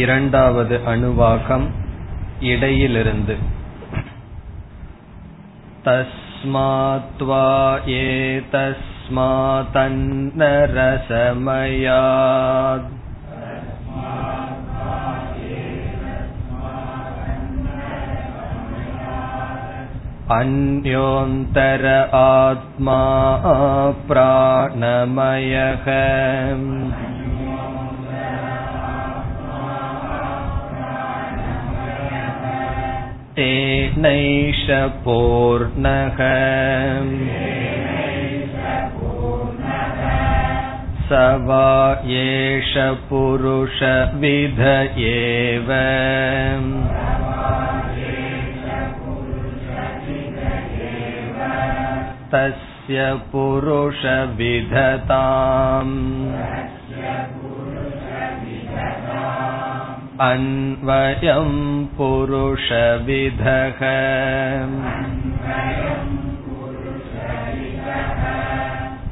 இரண்டாவது அணுவாகம் இடையிலிருந்து तस्मात्त्वा एतस्मात्तन्न रसमयात् अन्योन्तर आत्मा प्राणमयः तेनैष पूर्णः। स वा एष पुरुषविध एव। तस्य पुरुषविधताम् अन्वयं पुरुषविधः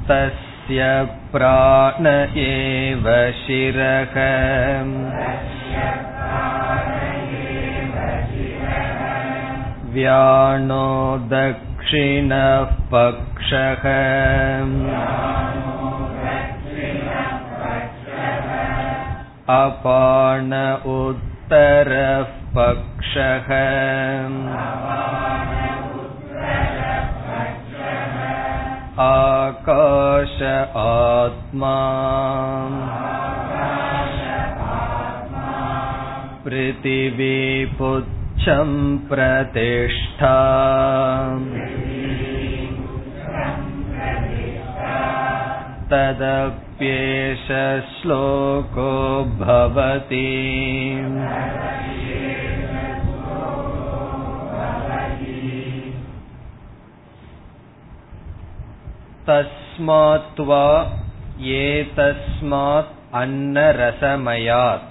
तस्य प्राण एव शिरः व्याणो दक्षिणः पक्षः अपान उत्तरः पक्षः आकाश आत्मा। पृथिवीपुच्छं प्रतिष्ठा इत्येष श्लोको भवति तस्मात्वा एतस्मात् अन्नरसमयात्।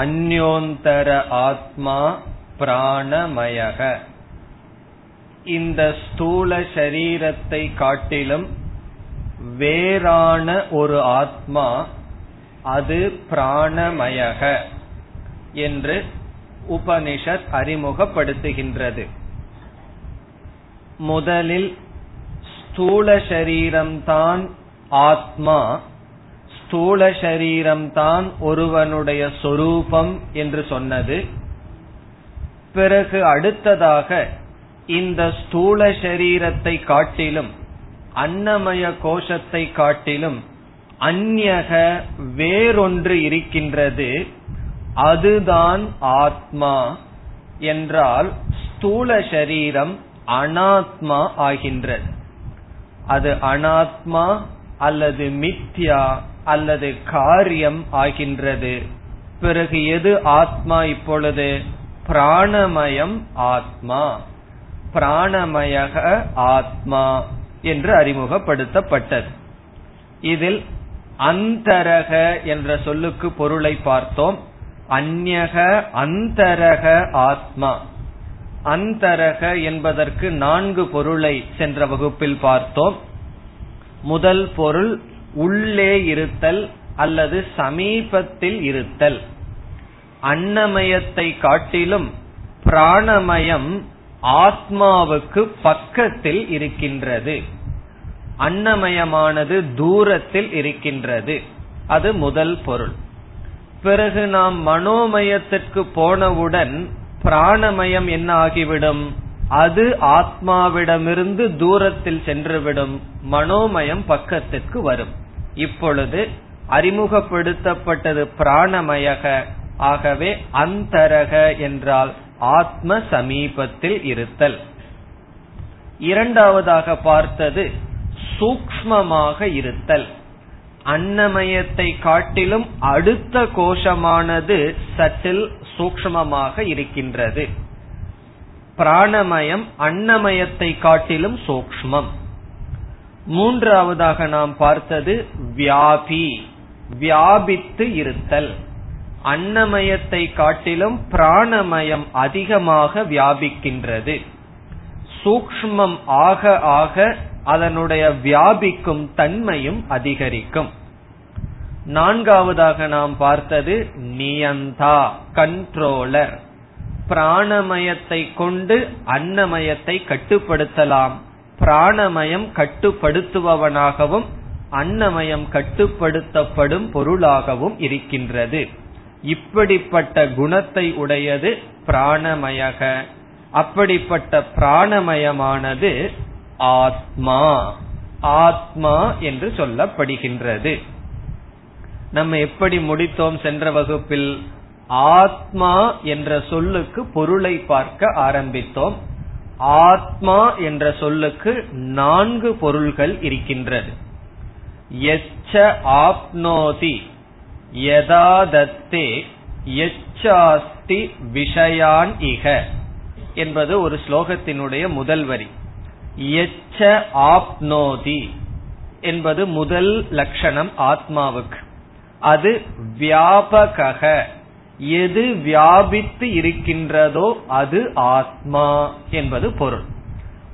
அந்யோந்தர ஆத்மா பிராணமயக இந்த ஸ்தூல சரீரத்தை காட்டிலும் வேறான ஒரு ஆத்மா அது பிராணமயக என்று உபனிஷத் அறிமுகப்படுத்துகின்றது. முதலில் ஸ்தூல சரீரம்தான் ஆத்மா ஸ்தூல சரீரம்தான் ஒருவனுடைய சொரூபம் என்று சொன்னது. பிறகு அடுத்ததாக இந்த ஸ்தூல சரீரத்தை காட்டிலும் அன்னமய கோஷத்தை காட்டிலும் அந்நக வேறொன்று இருக்கின்றது. அதுதான் ஆத்மா என்றால் ஸ்தூல சரீரம் அனாத்மா ஆகின்றது. அது அனாத்மா அல்லது மித்யா அல்லது காரியம் ஆகின்றது. பிறகு எது ஆத்மா இப்பொழுது? பிராணமயம் ஆத்மா. பிராணமயக ஆத்மா. என்று அறிமுகப்படுத்தப்பட்டது. இதில் அந்தரக என்ற சொல்லுக்கு பொருளை பார்த்தோம். அந்யக அந்தரக ஆத்மா. அந்தரக என்பதற்கு நான்கு பொருளை சென்ற வகுப்பில் பார்த்தோம். முதல் பொருள் உள்ளே இருத்தல் அல்லது சமீபத்தில் இருத்தல். அன்னமயத்தை காட்டிலும் பிராணமயம் ஆத்மாவுக்கு பக்கத்தில் இருக்கின்றது. அன்னமயமானது தூரத்தில் இருக்கின்றது. அது முதல் பொருள். பிறகு நாம் மனோமயத்திற்கு போனவுடன் பிராணமயம் என்ன ஆகிவிடும்? அது ஆத்மாவிடமிருந்து தூரத்தில் சென்றுவிடும். மனோமயம் பக்கத்திற்கு வரும். இப்பொழுது அறிமுகப்படுத்தப்பட்டது பிராணமயக. ஆகவே அந்தரக என்றால் ஆத்ம சமீபத்தில் இருத்தல். இரண்டாவதாக பார்த்தது சூக்மமாக இருத்தல். அன்னமயத்தை காட்டிலும் அடுத்த கோஷமானது சட்டில் சூக்மமாக இருக்கின்றது. பிராணமயம் அன்னமயத்தை காட்டிலும் சூக்மம் மூன்றாவதாக நாம் பார்த்தது வியாபி. வியாபித்து இருத்தல். அன்னமயத்தை காட்டிலும் பிராணமயம் அதிகமாக வியாபிக்கின்றது. சூக்மம் ஆக ஆக அதனுடைய வியாபிக்கும் தன்மையும் அதிகரிக்கும். நான்காவதாக நாம் பார்த்தது நியந்தா கண்ட்ரோலர் பிராணமயத்தை கொண்டு அன்னமயத்தை கட்டுப்படுத்தலாம். பிராணமயம் கட்டுப்படுத்துபவனாகவும் அன்னமயம் கட்டுப்படுத்தப்படும் பொருளாகவும் இருக்கின்றது. இப்படிப்பட்ட குணத்தை உடையது பிராணமயக. அப்படிப்பட்ட பிராணமயமானது ஆத்மா. ஆத்மா என்று சொல்லப்படுகின்றது. நம்ம எப்படி முடித்தோம் சென்ற வகுப்பில்? ஆத்மா என்ற சொல்லுக்கு பொருளை பார்க்க ஆரம்பித்தோம். ஆத்மா என்ற சொல்லுக்கு நான்கு பொருள்கள் இருக்கின்றது. எச்ச ஆப்னோதி யதாதத்தே எச்சாஸ்தி விஷயான் இக என்பது ஒரு ஸ்லோகத்தினுடைய முதல் வரி. எச்ச ஆப்னோதி என்பது முதல் லட்சணம் ஆத்மாவுக்கு. அது வியாபக எது வியாபித்து இருக்கின்றதோ அது ஆத்மா என்பது பொருள்.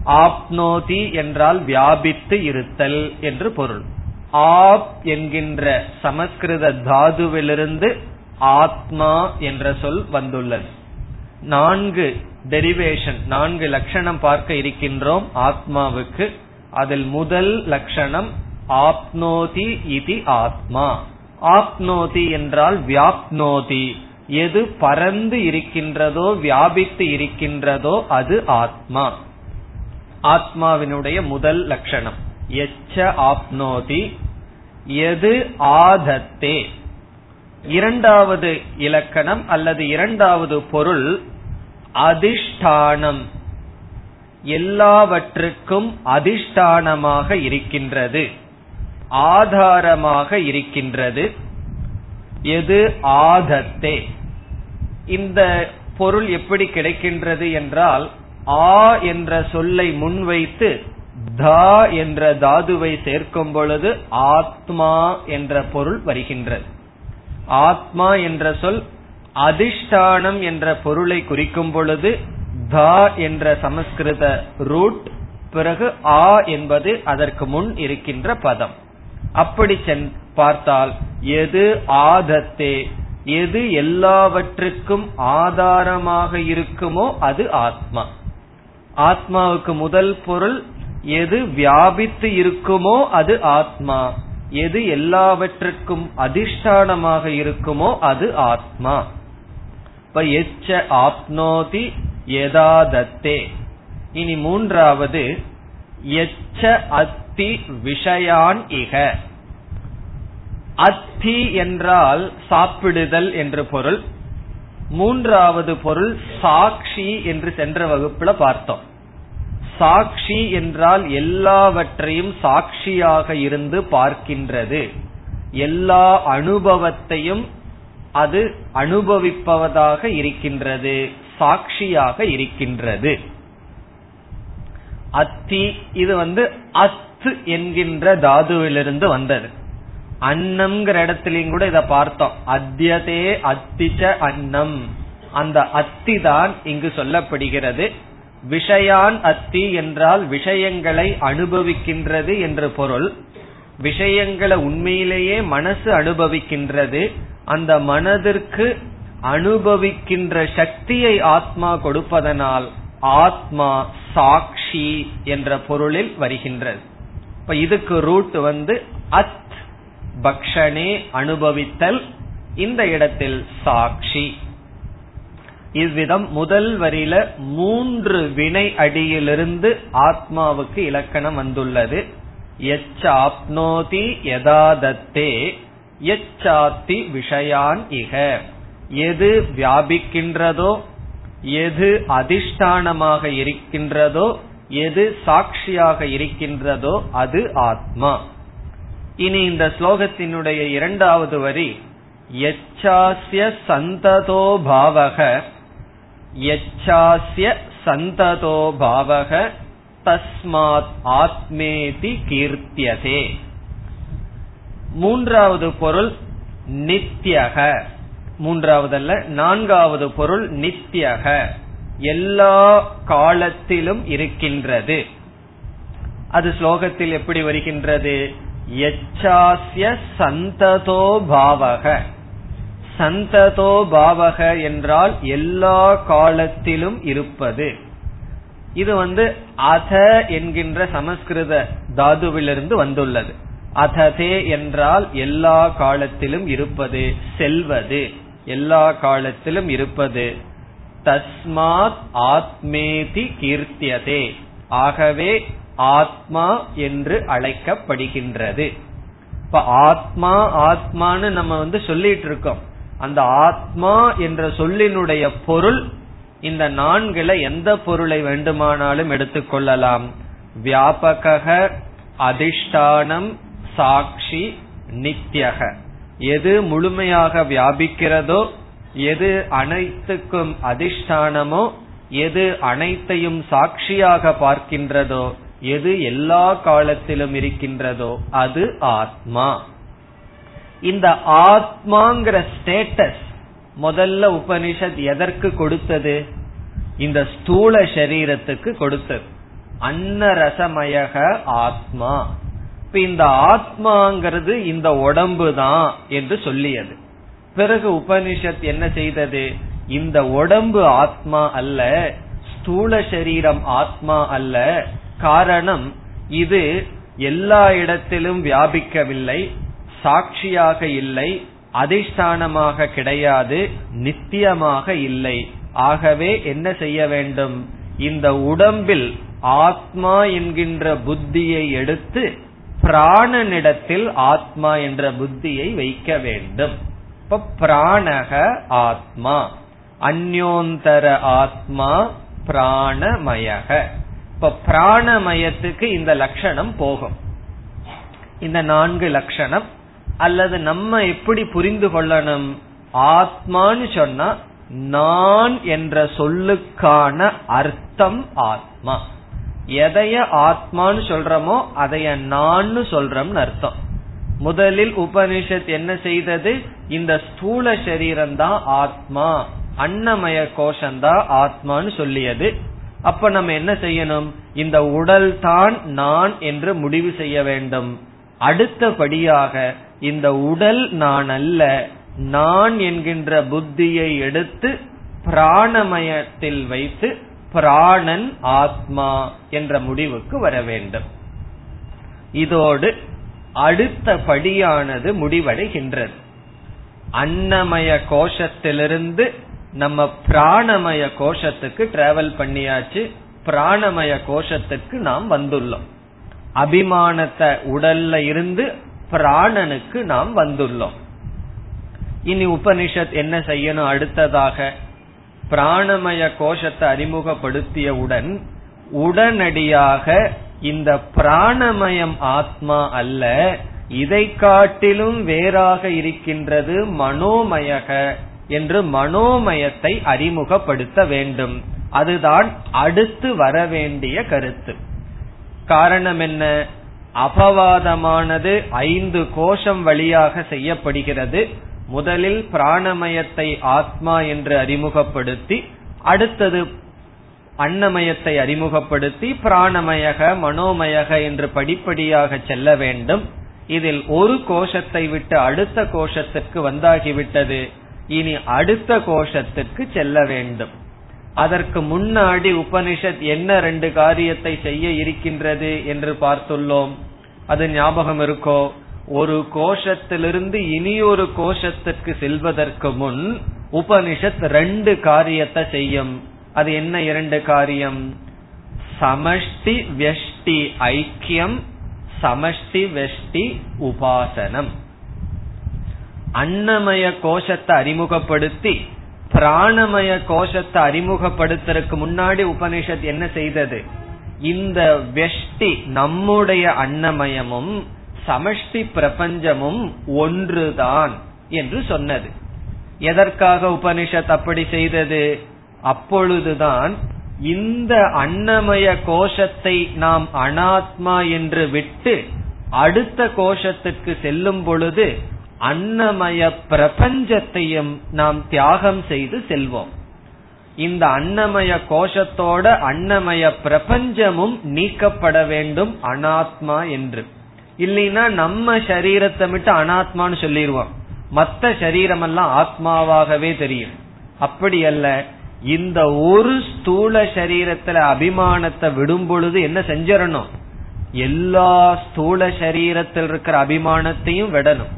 ஆப்னோதி என்றால் வியாபித்து இருத்தல் என்று பொருள். ஆப் என்கின்ற சமஸ்கிருத தாதுவிலிருந்து ஆத்மா என்ற சொல் வந்துள்ளது. நான்கு டெரிவேஷன் நான்கு லட்சணம் பார்க்க இருக்கின்றோம் ஆத்மாவுக்கு. அதில் முதல் லட்சணம் ஆப்னோதி இது ஆத்மா. ஆப்னோதி என்றால் வியாப்னோதி. எது பறந்து இருக்கின்றதோ வியாபித்து இருக்கின்றதோ அது ஆத்மா. ஆத்மாவினுடைய முதல் லட்சணம். எச்ச ஆப்னோதி. எது ஆதத்தே. இரண்டாவது இலக்கணம் அல்லது இரண்டாவது பொருள் அதிஷ்டானம். எல்லாவற்றுக்கும் அதிஷ்டானமாக இருக்கின்றது. ஆதாரமாக இருக்கின்றது. எது? ஆதத்தே. இந்த பொருள் எப்படி கிடைக்கின்றது என்றால் ஆ என்ற சொல்லை முன்வைத்து தா என்ற தாதுவை சேர்க்கும் பொழுது ஆத்மா என்ற பொருள் வருகின்றது. ஆத்மா என்ற சொல் அதிஷ்டானம் என்ற பொருளை குறிக்கும் பொழுது தா என்ற சமஸ்கிருத ரூட் பிறகு ஆ என்பது அதற்கு முன் இருக்கின்ற பதம். அப்படி பார்த்தால் எது ஆதத்தே எது எல்லாவற்றுக்கும் ஆதாரமாக இருக்குமோ அது ஆத்மா. ஆத்மாவுக்கு முதல் பொருள் எது வியாபித்து இருக்குமோ அது ஆத்மா. எது எல்லாவற்றுக்கும் அதிஷ்டானமாக இருக்குமோ அது ஆத்மா. இப்ப எச்ச ஆப்னோதி யதாதத்தே இனி மூன்றாவது எச்ச அத்தி விஷயான் இக. அத்தி என்றால் சாப்பிடுதல் என்று பொருள். மூன்றாவது பொருள் சாட்சி என்று சென்ற வகுப்புல பார்த்தோம். சாட்சி என்றால் எல்லாவற்றையும் சாட்சியாக இருந்து பார்க்கின்றது. எல்லா அனுபவத்தையும் அது அனுபவிப்பவதாக இருக்கின்றது சாட்சியாக இருக்கின்றது. அத்தி இது வந்து அத்து என்கின்ற தாதுவிலிருந்து வந்தது. அன்னம்ங்கிற இடத்துலயும் கூட இத பார்த்தோம். அத்தியதே அத்திச்ச அன்னம். அந்த அத்தி தான் இங்கு சொல்லப்படுகிறது. விஷயான் அத்தி என்றால் விஷயங்களை அனுபவிக்கின்றது என்று பொருள். விஷயங்களை உண்மையிலேயே மனசு அனுபவிக்கின்றது அந்த மனதிற்கு அனுபவிக்கின்ற சக்தியை ஆத்மா கொடுப்பதனால் ஆத்மா சாட்சி என்ற பொருளில் வருகின்றது. இப்ப இதுக்கு ரூட் வந்து அத் பக்ஷனே அனுபவித்தல் இந்த இடத்தில் சாட்சி. இவ்விதம் முதல் வரியில மூன்று வினை அடியிலிருந்து ஆத்மாவுக்கு இலக்கணம் வந்துள்ளது. எச்சாப்னோதி யதாதத்தே எச்சாத்தி விஷயான் இக. எது வியாபிக்கின்றதோ எது அதிஷ்டானமாக இருக்கின்றதோ எது சாட்சியாக இருக்கின்றதோ அது ஆத்மா. இனி இந்த ஸ்லோகத்தினுடைய இரண்டாவது வரி எச்சாசிய சந்ததோ பாவக எச்சாசிய சந்ததோ பாவக தஸ்மாத் ஆத்மேதி கீர்த்தியதே. மூன்றாவது பொருள் நித்தியக மூன்றாவதல்ல நான்காவது பொருள் நித்தியக எல்லா காலத்திலும் இருக்கின்றது. அது ஸ்லோகத்தில் எப்படி வருகின்றது? எச்சாசிய சந்ததோ பாவக. சந்ததோ பாவக என்றால் எல்லா காலத்திலும் இருப்பது. இது வந்து அத என்கின்ற சமஸ்கிருத தாதுவிலிருந்து வந்துள்ளது. அததே என்றால் எல்லா காலத்திலும் இருப்பது செல்வது. எல்லா காலத்திலும் இருப்பது. தஸ்மாத் ஆத்மேதி கீர்த்தியதே. ஆகவே ஆத்மா என்று அழைக்கப்படுகின்றது. இப்ப ஆத்மா ஆத்மான்னு நம்ம வந்து சொல்லிட்டு இருக்கோம். அந்த ஆத்மா என்ற சொல்லினுடைய பொருள் இந்த நான்குல எந்த பொருளை வேண்டுமானாலும் எடுத்துக்கொள்ளலாம் வியாபக அதிஷ்டானம் சாட்சி நித்தியக எது முழுமையாக வியாபிக்கிறதோ எது அனைத்துக்கும் அதிஷ்டானமோ எது அனைத்தையும் சாட்சியாக பார்க்கின்றதோ எது எல்லா காலத்திலும் இருக்கின்றதோ அது ஆத்மா. இந்த ஆத்மாங்கிற ஸ்டேட்டஸ் முதல்ல உபனிஷத் எதற்கு கொடுத்தது? இந்த ஸ்தூல சரீரத்துக்கு கொடுத்தது. அன்னரசமயக ஆத்மா. இப்ப இந்த ஆத்மாங்கிறது இந்த உடம்பு தான் என்று சொல்லியது. பிறகு உபனிஷத் என்ன செய்தது? இந்த உடம்பு ஆத்மா அல்ல ஸ்தூல சரீரம் ஆத்மா அல்ல. காரணம் இது எல்லா இடத்திலும் வியாபிக்கவில்லை சாட்சியாக இல்லை அதிஷ்டானமாக கிடையாது நித்தியமாக இல்லை. ஆகவே என்ன செய்ய வேண்டும்? இந்த உடம்பில் ஆத்மா என்கின்ற புத்தியை எடுத்து பிராணனிடத்தில் ஆத்மா என்ற புத்தியை வைக்க வேண்டும். இப்ப பிராணக ஆத்மா அந்யோந்தர ஆத்மா பிராணமயக. இப்ப பிராணமயத்துக்கு இந்த லட்சணம் போகும். இந்த நான்கு லட்சணம் அல்லது நம்ம எப்படி புரிந்து கொள்ளணும்? ஆத்மான்னு சொன்னா நான் என்ற சொல்லுக்கான அர்த்தம் ஆத்மா. எதைய ஆத்மான்னு சொல்றோமோ அதைய நான் சொல்றோம்னு அர்த்தம். முதலில் உபனிஷத் என்ன செய்தது? இந்த ஸ்தூல சரீரம் தான் ஆத்மா அன்னமய கோஷந்தான் ஆத்மான்னு சொல்லியது. அப்ப நம்ம என்ன செய்யணும்? இந்த உடல் தான் நான் என்று முடிவு செய்ய வேண்டும். அடுத்தபடியாக இந்த உடல் நான் அல்ல நான் என்கின்ற புத்தியை எடுத்து பிராணமயத்தில் வைத்து பிராணன் ஆத்மா என்ற முடிவுக்கு வர வேண்டும். இதோடு அடுத்த படியானது முடிவடைகின்றது. அன்னமய கோஷத்திலிருந்து நம்ம பிராணமய கோஷத்துக்கு டிராவல் பண்ணியாச்சு. பிராணமய கோஷத்துக்கு நாம் வந்துள்ளோம். அபிமானத்தை உடல்ல இருந்து பிராணனுக்கு நாம் வந்துள்ளோம். இனி உபனிஷத் என்ன செய்யணும்? அடுத்ததாக பிராணமய கோஷத்தை அறிமுகப்படுத்தியவுடன் உடனடியாக இந்த பிராணமயம் ஆத்மா அல்ல இதை காட்டிலும் வேறாக இருக்கின்றது மனோமயக என்று மனோமயத்தை அறிமுகப்படுத்த வேண்டும். அதுதான் அடுத்து வர வேண்டிய கருத்து. காரணம் என்ன? அபவாதமானது ஐந்து கோஷம் வழியாக செய்யப்படுகிறது. முதலில் பிராணமயத்தை ஆத்மா என்று அறிமுகப்படுத்தி அடுத்தது அன்னமயத்தை அறிமுகப்படுத்தி பிராணமயக மனோமயக என்று படிப்படியாக செல்ல வேண்டும். இதில் ஒரு கோஷத்தை விட்டு அடுத்த கோஷத்திற்கு வந்தாகிவிட்டது. இனி அடுத்த கோஷத்திற்கு செல்ல வேண்டும். அதற்கு முன்னாடி உபனிஷத் என்ன ரெண்டு காரியத்தை செய்ய இருக்கின்றது என்று பார்த்துள்ளோம். அது ஞாபகம் இருக்கோ? ஒரு கோஷத்திலிருந்து இனியொரு கோஷத்திற்கு செல்வதற்கு முன் உபனிஷத் ரெண்டு காரியத்தை செய்யும். அது என்ன இரண்டு காரியம்? சமஷ்டி வெஷ்டி ஐக்கியம் சமஷ்டி வெஷ்டி உபாசனம். அன்னமய கோஷத்தை அறிமுகப்படுத்தி பிராணமய கோஷத்தை அறிமுகப்படுத்துறதுக்கு முன்னாடி உபனிஷத் என்ன செய்தது? இந்த வெஷ்டி நம்முடைய அன்னமயமும் சமஷ்டி பிரபஞ்சமும் ஒன்றுதான் என்று சொன்னது. எதற்காக உபனிஷத் அப்படி செய்தது? அப்பொழுதுதான் இந்த அன்னமய கோஷத்தை நாம் அனாத்மா என்று விட்டு அடுத்த கோஷத்துக்கு செல்லும் பொழுது அன்னமய பிரபஞ்சத்தையும் நாம் தியாகம் செய்து செல்வோம். இந்த அன்னமய கோஷத்தோட அன்னமய பிரபஞ்சமும் நீக்கப்பட வேண்டும் அனாத்மா என்று. இல்லைன்னா நம்ம சரீரத்தை விட்டு அனாத்மான்னு சொல்லிடுவோம். மத்த சரீரம் எல்லாம் ஆத்மாவாகவே தெரியும். அப்படி அல்ல இந்த ஒரு ஸ்தூல சரீரத்துல அபிமானத்தை விடும் பொழுது என்ன செஞ்சிடணும்? எல்லா ஸ்தூல சரீரத்தில் இருக்கிற அபிமானத்தையும் விடணும்.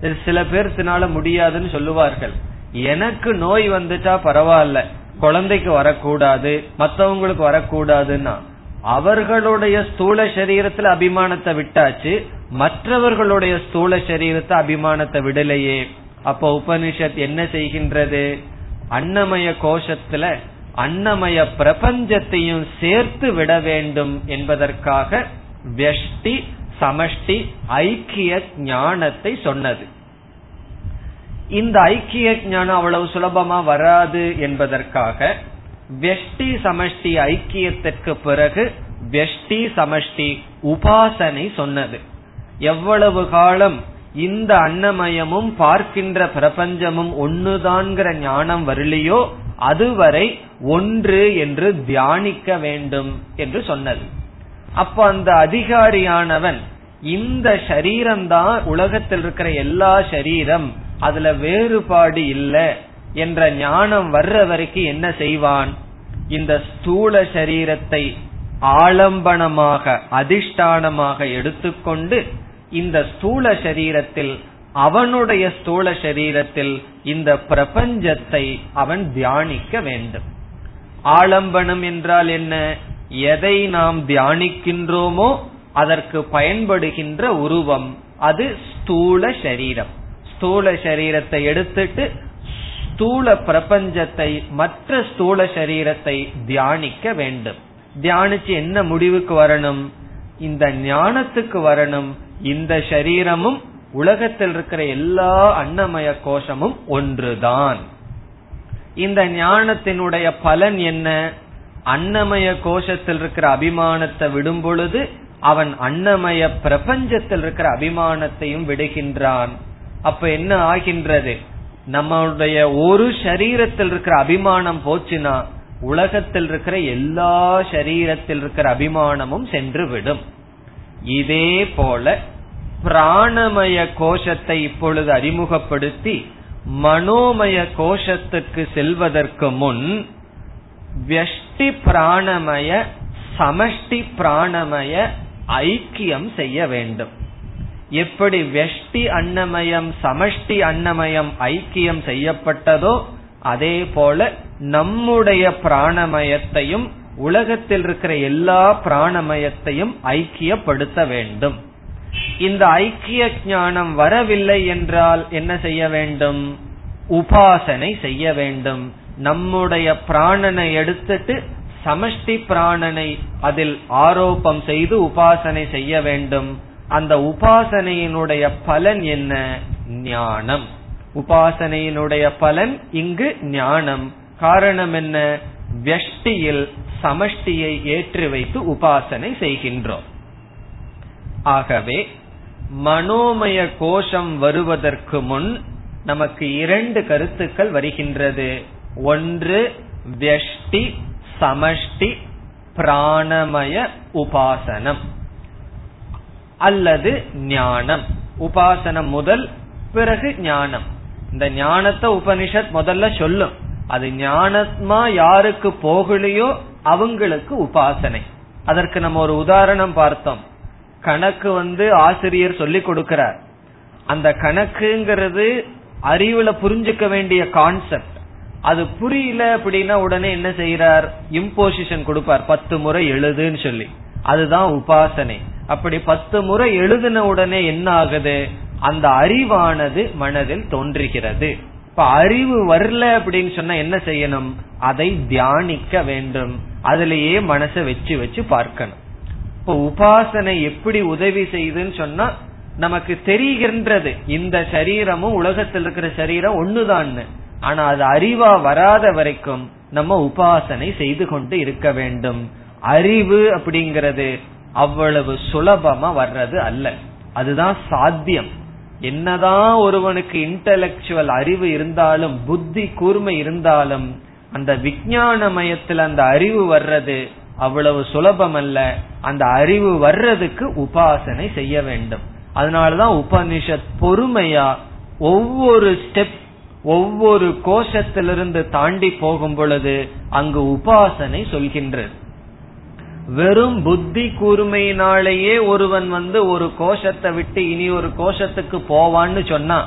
சில சில பேர்த்தினால முடியாதுன்னு சொல்லுவார்கள். எனக்கு நோய் வந்துட்டா பரவாயில்ல. குழந்தைக்கு வரக்கூடாது மத்தவங்களுக்கு வரக்கூடாதுன்னா. அவர்களுடைய ஸ்தூல சரீரத்துல அபிமானத்தை விட்டாச்சு மற்றவர்களுடைய ஸ்தூல சரீரத்தை அபிமானத்தை விடலையே. அப்ப உபனிஷத் என்ன செய்கின்றது? அன்னமய கோஷத்துல அன்னமய பிரபஞ்சத்தையும் சேர்த்து விட வேண்டும் என்பதற்காக வெஷ்டி சமஷ்டி ஐக்கிய ஞானத்தை சொன்னது. இந்த ஐக்கிய ஞானம் அவ்வளவு சுலபமா வராது என்பதற்காக வெஷ்டி சமஷ்டி ஐக்கியத்திற்கு பிறகு வெஷ்டி சமஷ்டி உபாசனை சொன்னது. எவ்வளவு காலம் இந்த அன்னமயமும் பார்க்கின்ற பிரபஞ்சமும் ஒன்னுதான்கிற ஞானம் வரலையோ அதுவரை ஒன்று என்று தியானிக்க வேண்டும் என்று சொன்னது. அப்ப அந்த அதிகாரியானவன் இந்த சரீரம்தான் உலகத்தில் இருக்கிற எல்லா சரீரம் அதுல வேறுபாடு இல்லை என்ற ஞானம் வர்ற வரைக்கும் என்ன செய்வான்? இந்த ஸ்தூல சரீரத்தை ஆலம்பனமாக அதிஷ்டானமாக எடுத்துக்கொண்டு இந்த ஸ்தூல சரீரத்தில் அவனுடைய ஸ்தூல சரீரத்தில் இந்த பிரபஞ்சத்தை அவன் தியானிக்க வேண்டும். ஆலம்பனம் என்றால் என்ன? எதை நாம் தியானிக்கின்றோமோ அதற்கு பயன்படுகின்ற உருவம். அது ஸ்தூல சரீரம். ஸ்தூல சரீரத்தை எடுத்துட்டு ஸ்தூல பிரபஞ்சத்தை மற்ற ஸ்தூல சரீரத்தை தியானிக்க வேண்டும். தியானிச்சு என்ன முடிவுக்கு வரணும்? இந்த ஞானத்துக்கு வரணும். இந்த சரீரமும் உலகத்தில் இருக்கிற எல்லா அன்னமய கோஷமும் ஒன்றுதான். இந்த ஞானத்தினுடைய பலன் என்ன? அன்னமய கோஷத்தில் இருக்கிற அபிமானத்தை விடும் பொழுது அவன் அன்னமய பிரபஞ்சத்தில் இருக்கிற அபிமானத்தையும் விடுகின்றான். அப்ப என்ன ஆகின்றது? நம்மளுடைய ஒரு சரீரத்தில் இருக்கிற அபிமானம் போச்சுன்னா உலகத்தில் இருக்கிற எல்லா சரீரத்தில் இருக்கிற அபிமானமும் சென்று விடும் இதே போல பிராணமய கோஷத்தை இப்பொழுது அறிமுகப்படுத்தி மனோமய கோஷத்துக்கு செல்வதற்கு முன் வெஷ்டி பிராணமய சமஷ்டி பிராணமய ஐக்கியம் செய்ய வேண்டும். எப்படி வெஷ்டி அன்னமயம் சமஷ்டி அன்னமயம் ஐக்கியம் செய்யப்பட்டதோ அதே போல நம்முடைய பிராணமயத்தையும் உலகத்தில் இருக்கிற எல்லா பிராணமயத்தையும் ஐக்கியப்படுத்த வேண்டும். இந்த ஐக்கிய ஞானம் வரவில்லை என்றால் என்ன செய்ய வேண்டும்? உபாசனை செய்ய வேண்டும். நம்முடைய பிராணனை எடுத்துட்டு சமஷ்டி பிராணனை அதில் ஆரோப்பம் செய்து உபாசனை செய்ய வேண்டும். அந்த உபாசனையினுடைய பலன் என்ன? ஞானம். உபாசனையினுடைய பலன் இங்கு ஞானம். காரணம் என்ன? வெஷ்டியில் சமஷ்டியை ஏற்றி வைத்து உபாசனை செய்கின்றோம். ஆகவே மனோமய கோஷம் வருவதற்கு முன் நமக்கு இரண்டு கருத்துக்கள் வருகின்றது. ஒன்று வியஷ்டி சமஷ்டி பிராணமய உபாசனம். அல்லது ஞானம். உபாசனம் முதல் பிறகு ஞானம். இந்த ஞானத்தை உபனிஷத் முதல்ல சொல்லும். அது ஞானமா யாருக்கு போகலையோ அவங்களுக்கு உபாசனை. அதற்கு நம்ம ஒரு உதாரணம் பார்த்தோம். கணக்கு வந்து ஆசிரியர் சொல்லி கொடுக்கிறார். அந்த கணக்குங்கிறது அறிவுல புரிஞ்சுக்க வேண்டிய கான்செப்ட் அது புரியல அப்படின்னா உடனே என்ன செய்யறார் இம்போசிஷன் கொடுப்பார். பத்து முறை எழுதுன்னு சொல்லி. அதுதான் உபாசனை. அப்படி பத்து முறை எழுதின உடனே என்ன ஆகுது? அந்த அறிவானது மனதில் தோன்றுகிறது. இப்ப அறிவு வரல அப்படின்னு சொன்னா என்ன செய்யணும்? அதை தியானிக்க வேண்டும். அதுலயே மனசை வச்சு வச்சு பார்க்கணும். இப்ப உபாசனை எப்படி உதவி செய்யுதுன்னு சொன்னா நமக்கு தெரிகின்றது. இந்த சரீரமும் உலகத்தில் இருக்கிற சரீரம் ஒண்ணுதான்னு. ஆனா அது அறிவா வராத வரைக்கும் நம்ம உபாசனை செய்து கொண்டு இருக்க வேண்டும். அறிவு அப்படிங்கிறது அவ்வளவு சுலபமா வர்றது அல்ல. அதுதான் சாத்தியம். என்னதான் ஒருவனுக்கு இன்டலெக்சுவல் அறிவு இருந்தாலும் புத்தி கூர்மை இருந்தாலும் அந்த விஞ்ஞான மயத்தில் அந்த அறிவு வர்றது அவ்வளவு சுலபம் அல்ல அந்த அறிவு வர்றதுக்கு உபாசனை செய்ய வேண்டும். அதனாலதான் உபனிஷத் பொறுமையா ஒவ்வொரு ஸ்டெப் ஒவ்வொரு கோஷத்திலிருந்து தாண்டி போகும் பொழுது அங்கு உபாசனை சொல்கின்றது. வெறும் புத்தி கூர்மையினாலேயே ஒருவன் வந்து ஒரு கோஷத்தை விட்டு இனி ஒரு கோஷத்துக்கு போவான்னு சொன்னா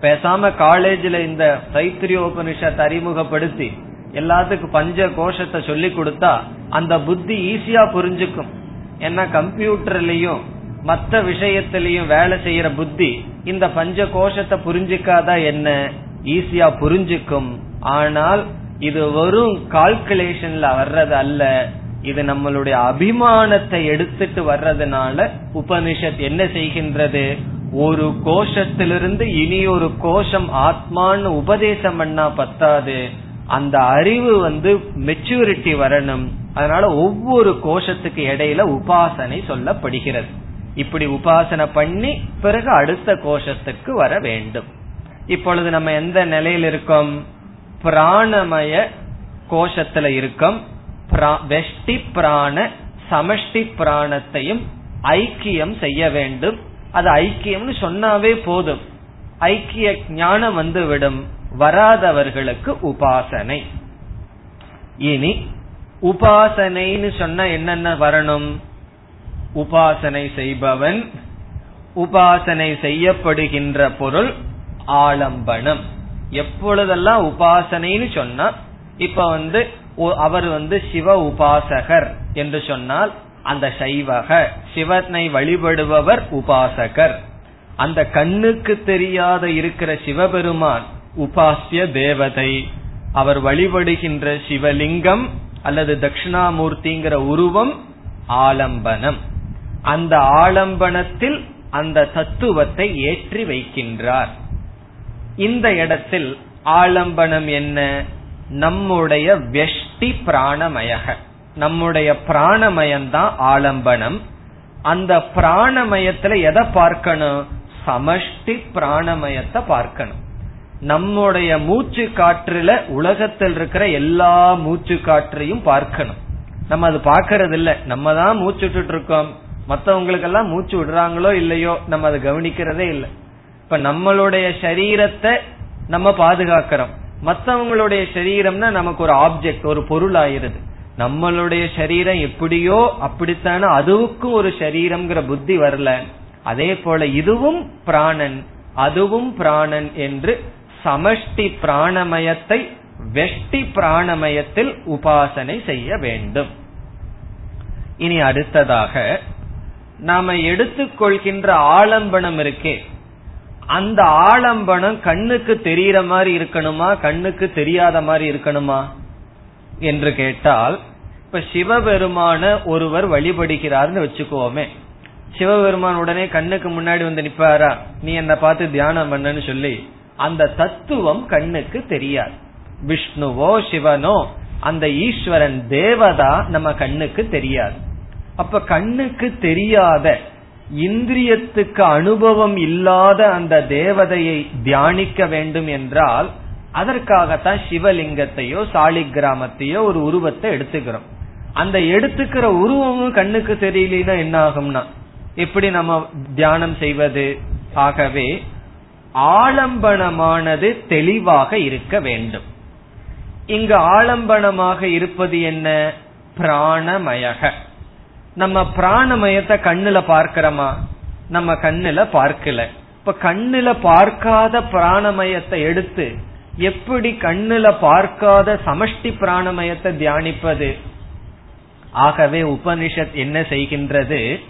பேசாம காலேஜ்ல இந்த தைத்திரியோபனிஷத்தை அறிமுகப்படுத்தி எல்லாத்துக்கும் பஞ்ச கோஷத்தை சொல்லி கொடுத்தா அந்த புத்தி ஈஸியா புரிஞ்சுக்கும். ஏன்னா கம்ப்யூட்டர்லயும் மற்ற விஷயத்திலையும் வேலை செய்யற புத்தி இந்த பஞ்ச கோஷத்தை புரிஞ்சுக்காதா என்ன? ஈஸியா புரிஞ்சுக்கும். ஆனால் இது வெறும் கால்குலேஷன்ல வர்றது அல்ல. இது நம்மளுடைய அபிமானத்தை எடுத்துட்டு வர்றதுனால உபனிஷத் என்ன செய்கின்றது? ஒரு கோஷத்திலிருந்து இனி ஒரு கோஷம் ஆத்மான்னு உபதேசம் பண்ணா பத்தாது. அந்த அறிவு வந்து மெச்சூரிட்டி வரணும். அதனால ஒவ்வொரு கோஷத்துக்கு இடையில உபாசனை சொல்லப்படுகிறது. இப்படி உபாசனை பண்ணி பிறகு அடுத்த கோஷத்துக்கு வர வேண்டும். இப்பொழுது நம்ம எந்த நிலையில் இருக்கோம்? பிராணமய கோஷத்துல இருக்கோம். வெஷ்டி பிராண சமஷ்டி பிராணத்தையும் ஐக்கியம் செய்ய வேண்டும். அது ஐக்கியம்னு சொன்னாவே போதும். ஐக்கிய ஞானம் வந்துவிடும். வராதவர்களுக்கு உபாசனை. இனி உபாசனைன்னு சொன்ன என்னென்ன வரணும்? உபாசனை செய்பவன் உபாசனை செய்யப்படுகின்ற பொருள் ஆலம்பனம். எப்பொழுதெல்லாம் உபாசனைன்னு சொன்னா இப்ப வந்து அவர் வந்து சிவ உபாசகர் என்று சொன்னால் அந்த சைவக சிவனை வழிபடுபவர் உபாசகர். அந்த கண்ணுக்கு தெரியாத இருக்கிற சிவபெருமான் உபாசிய தேவதை. அவர் வழிபடுகின்ற சிவலிங்கம் அல்லது தட்சிணாமூர்த்திங்கிற உருவம் ஆலம்பனம். அந்த ஆலம்பனத்தில் அந்த தத்துவத்தை ஏற்றி வைக்கின்றார். இந்த இடத்தில் ஆலம்பனம் என்ன? நம்முடைய வெஷ்டி பிராணமயக. நம்முடைய பிராணமயம்தான் ஆலம்பனம். அந்த பிராணமயத்துல எதை பார்க்கணும்? சமஷ்டி பிராணமயத்தை பார்க்கணும். நம்முடைய மூச்சு காற்றுல உலகத்தில் இருக்கிற எல்லா மூச்சு காற்றையும் பார்க்கணும். நம்ம அது பாக்கறது இல்ல நம்ம தான் மூச்சு விட்டுட்டு இருக்கோம். மத்தவங்களுக்கு எல்லாம் மூச்சு விடுறாங்களோ இல்லையோ நம்ம அதை கவனிக்கிறதே இல்லை. இப்ப நம்மளுடைய சரீரத்தை நம்ம பாதுகாக்கிறோம். மத்தவங்களுடைய சரீரம்னா நமக்கு ஒரு ஆப்ஜெக்ட் ஒரு பொருள் ஆயிருது நம்மளுடைய சரீரம் எப்படியோ அப்படித்தானே அதுவுக்கும் ஒரு சரீரம்ங்கிற புத்தி வரல. அதே போல இதுவும் பிராணன் அதுவும் பிராணன் என்று சமஷ்டி பிராணமயத்தை வெஷ்டி பிராணமயத்தில் உபாசனை செய்ய வேண்டும். இனி அடுத்ததாக நாம எடுத்துக்கொள்கின்ற ஆலம்பனம் இருக்கே. அந்த ஆலம்பனம் கண்ணுக்கு தெரியற மாதிரி இருக்கணுமா? கண்ணுக்கு தெரியாத மாதிரி இருக்கணுமா? என்று கேட்டால் இப்ப சிவபெருமான ஒருவர் வழிபடுகிறார்னு வச்சுக்கோமே. சிவபெருமான் உடனே கண்ணுக்கு முன்னாடி வந்து நிப்பாரா? நீ என்ன பார்த்து தியானம் பண்ணன்னு சொல்லி அந்த தத்துவம் கண்ணுக்கு தெரியாது. விஷ்ணுவோ சிவனோ அந்த ஈஸ்வரன் தேவதா நம்ம கண்ணுக்கு தெரியாது. அப்ப கண்ணுக்கு தெரியாத இந்திரியத்துக்கு அனுபவம் இல்லாத அந்த தேவதையை தியானிக்க வேண்டும் என்றால் அதற்காகத்தான் சிவலிங்கத்தையோ சாலிகிராமத்தையோ ஒரு உருவத்தை எடுத்துக்கிறோம். அந்த எடுத்துக்கிற உருவமும் கண்ணுக்கு தெரியலனா என்ன ஆகும்னா எப்படி நம்ம தியானம் செய்வது? ஆகவே ஆலம்பனமானது தெளிவாக இருக்க வேண்டும். இங்கு ஆலம்பனமாக இருப்பது என்ன? பிராணமயக. நம்ம பிராணமயத்தை கண்ணுல பார்க்கிறோமா? நம்ம கண்ணுல பார்க்கல. இப்ப கண்ணுல பார்க்காத பிராணமயத்தை எடுத்து எப்படி கண்ணுல பார்க்காத சமஷ்டி பிராணமயத்தை தியானிப்பது? ஆகவே உபனிஷத் என்ன செய்கின்றது?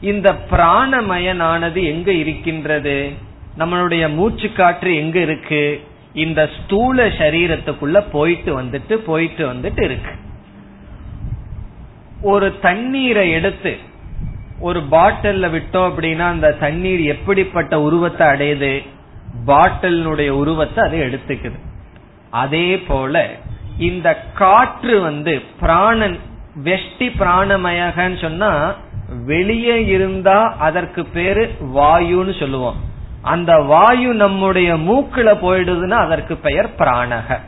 இந்த பிராணமயனானது எங்க இருக்கின்றது? நம்மளுடைய மூச்சு காற்று எங்க இருக்கு? இந்த ஸ்தூல சரீரத்துக்குள்ள போயிட்டு வந்துட்டு போயிட்டு வந்துட்டு இருக்கு. ஒரு தண்ணீரை எடுத்து ஒரு பாட்டில்ல விட்டோம் அப்படின்னா அந்த தண்ணீர் எப்படிப்பட்ட உருவத்தை அடையுது? பாட்டிலுடைய உருவத்தை அதை எடுத்துக்குது. அதே போல இந்த காற்று வந்து பிராணன் வெஷ்டி பிராணமயகன்னு சொன்னா வெளியே இருந்தா அதற்கு பேரு வாயுன்னு சொல்லுவோம். அந்த வாயு நம்முடைய மூக்குல போயிடுதுன்னா அதற்கு பெயர் பிராணக.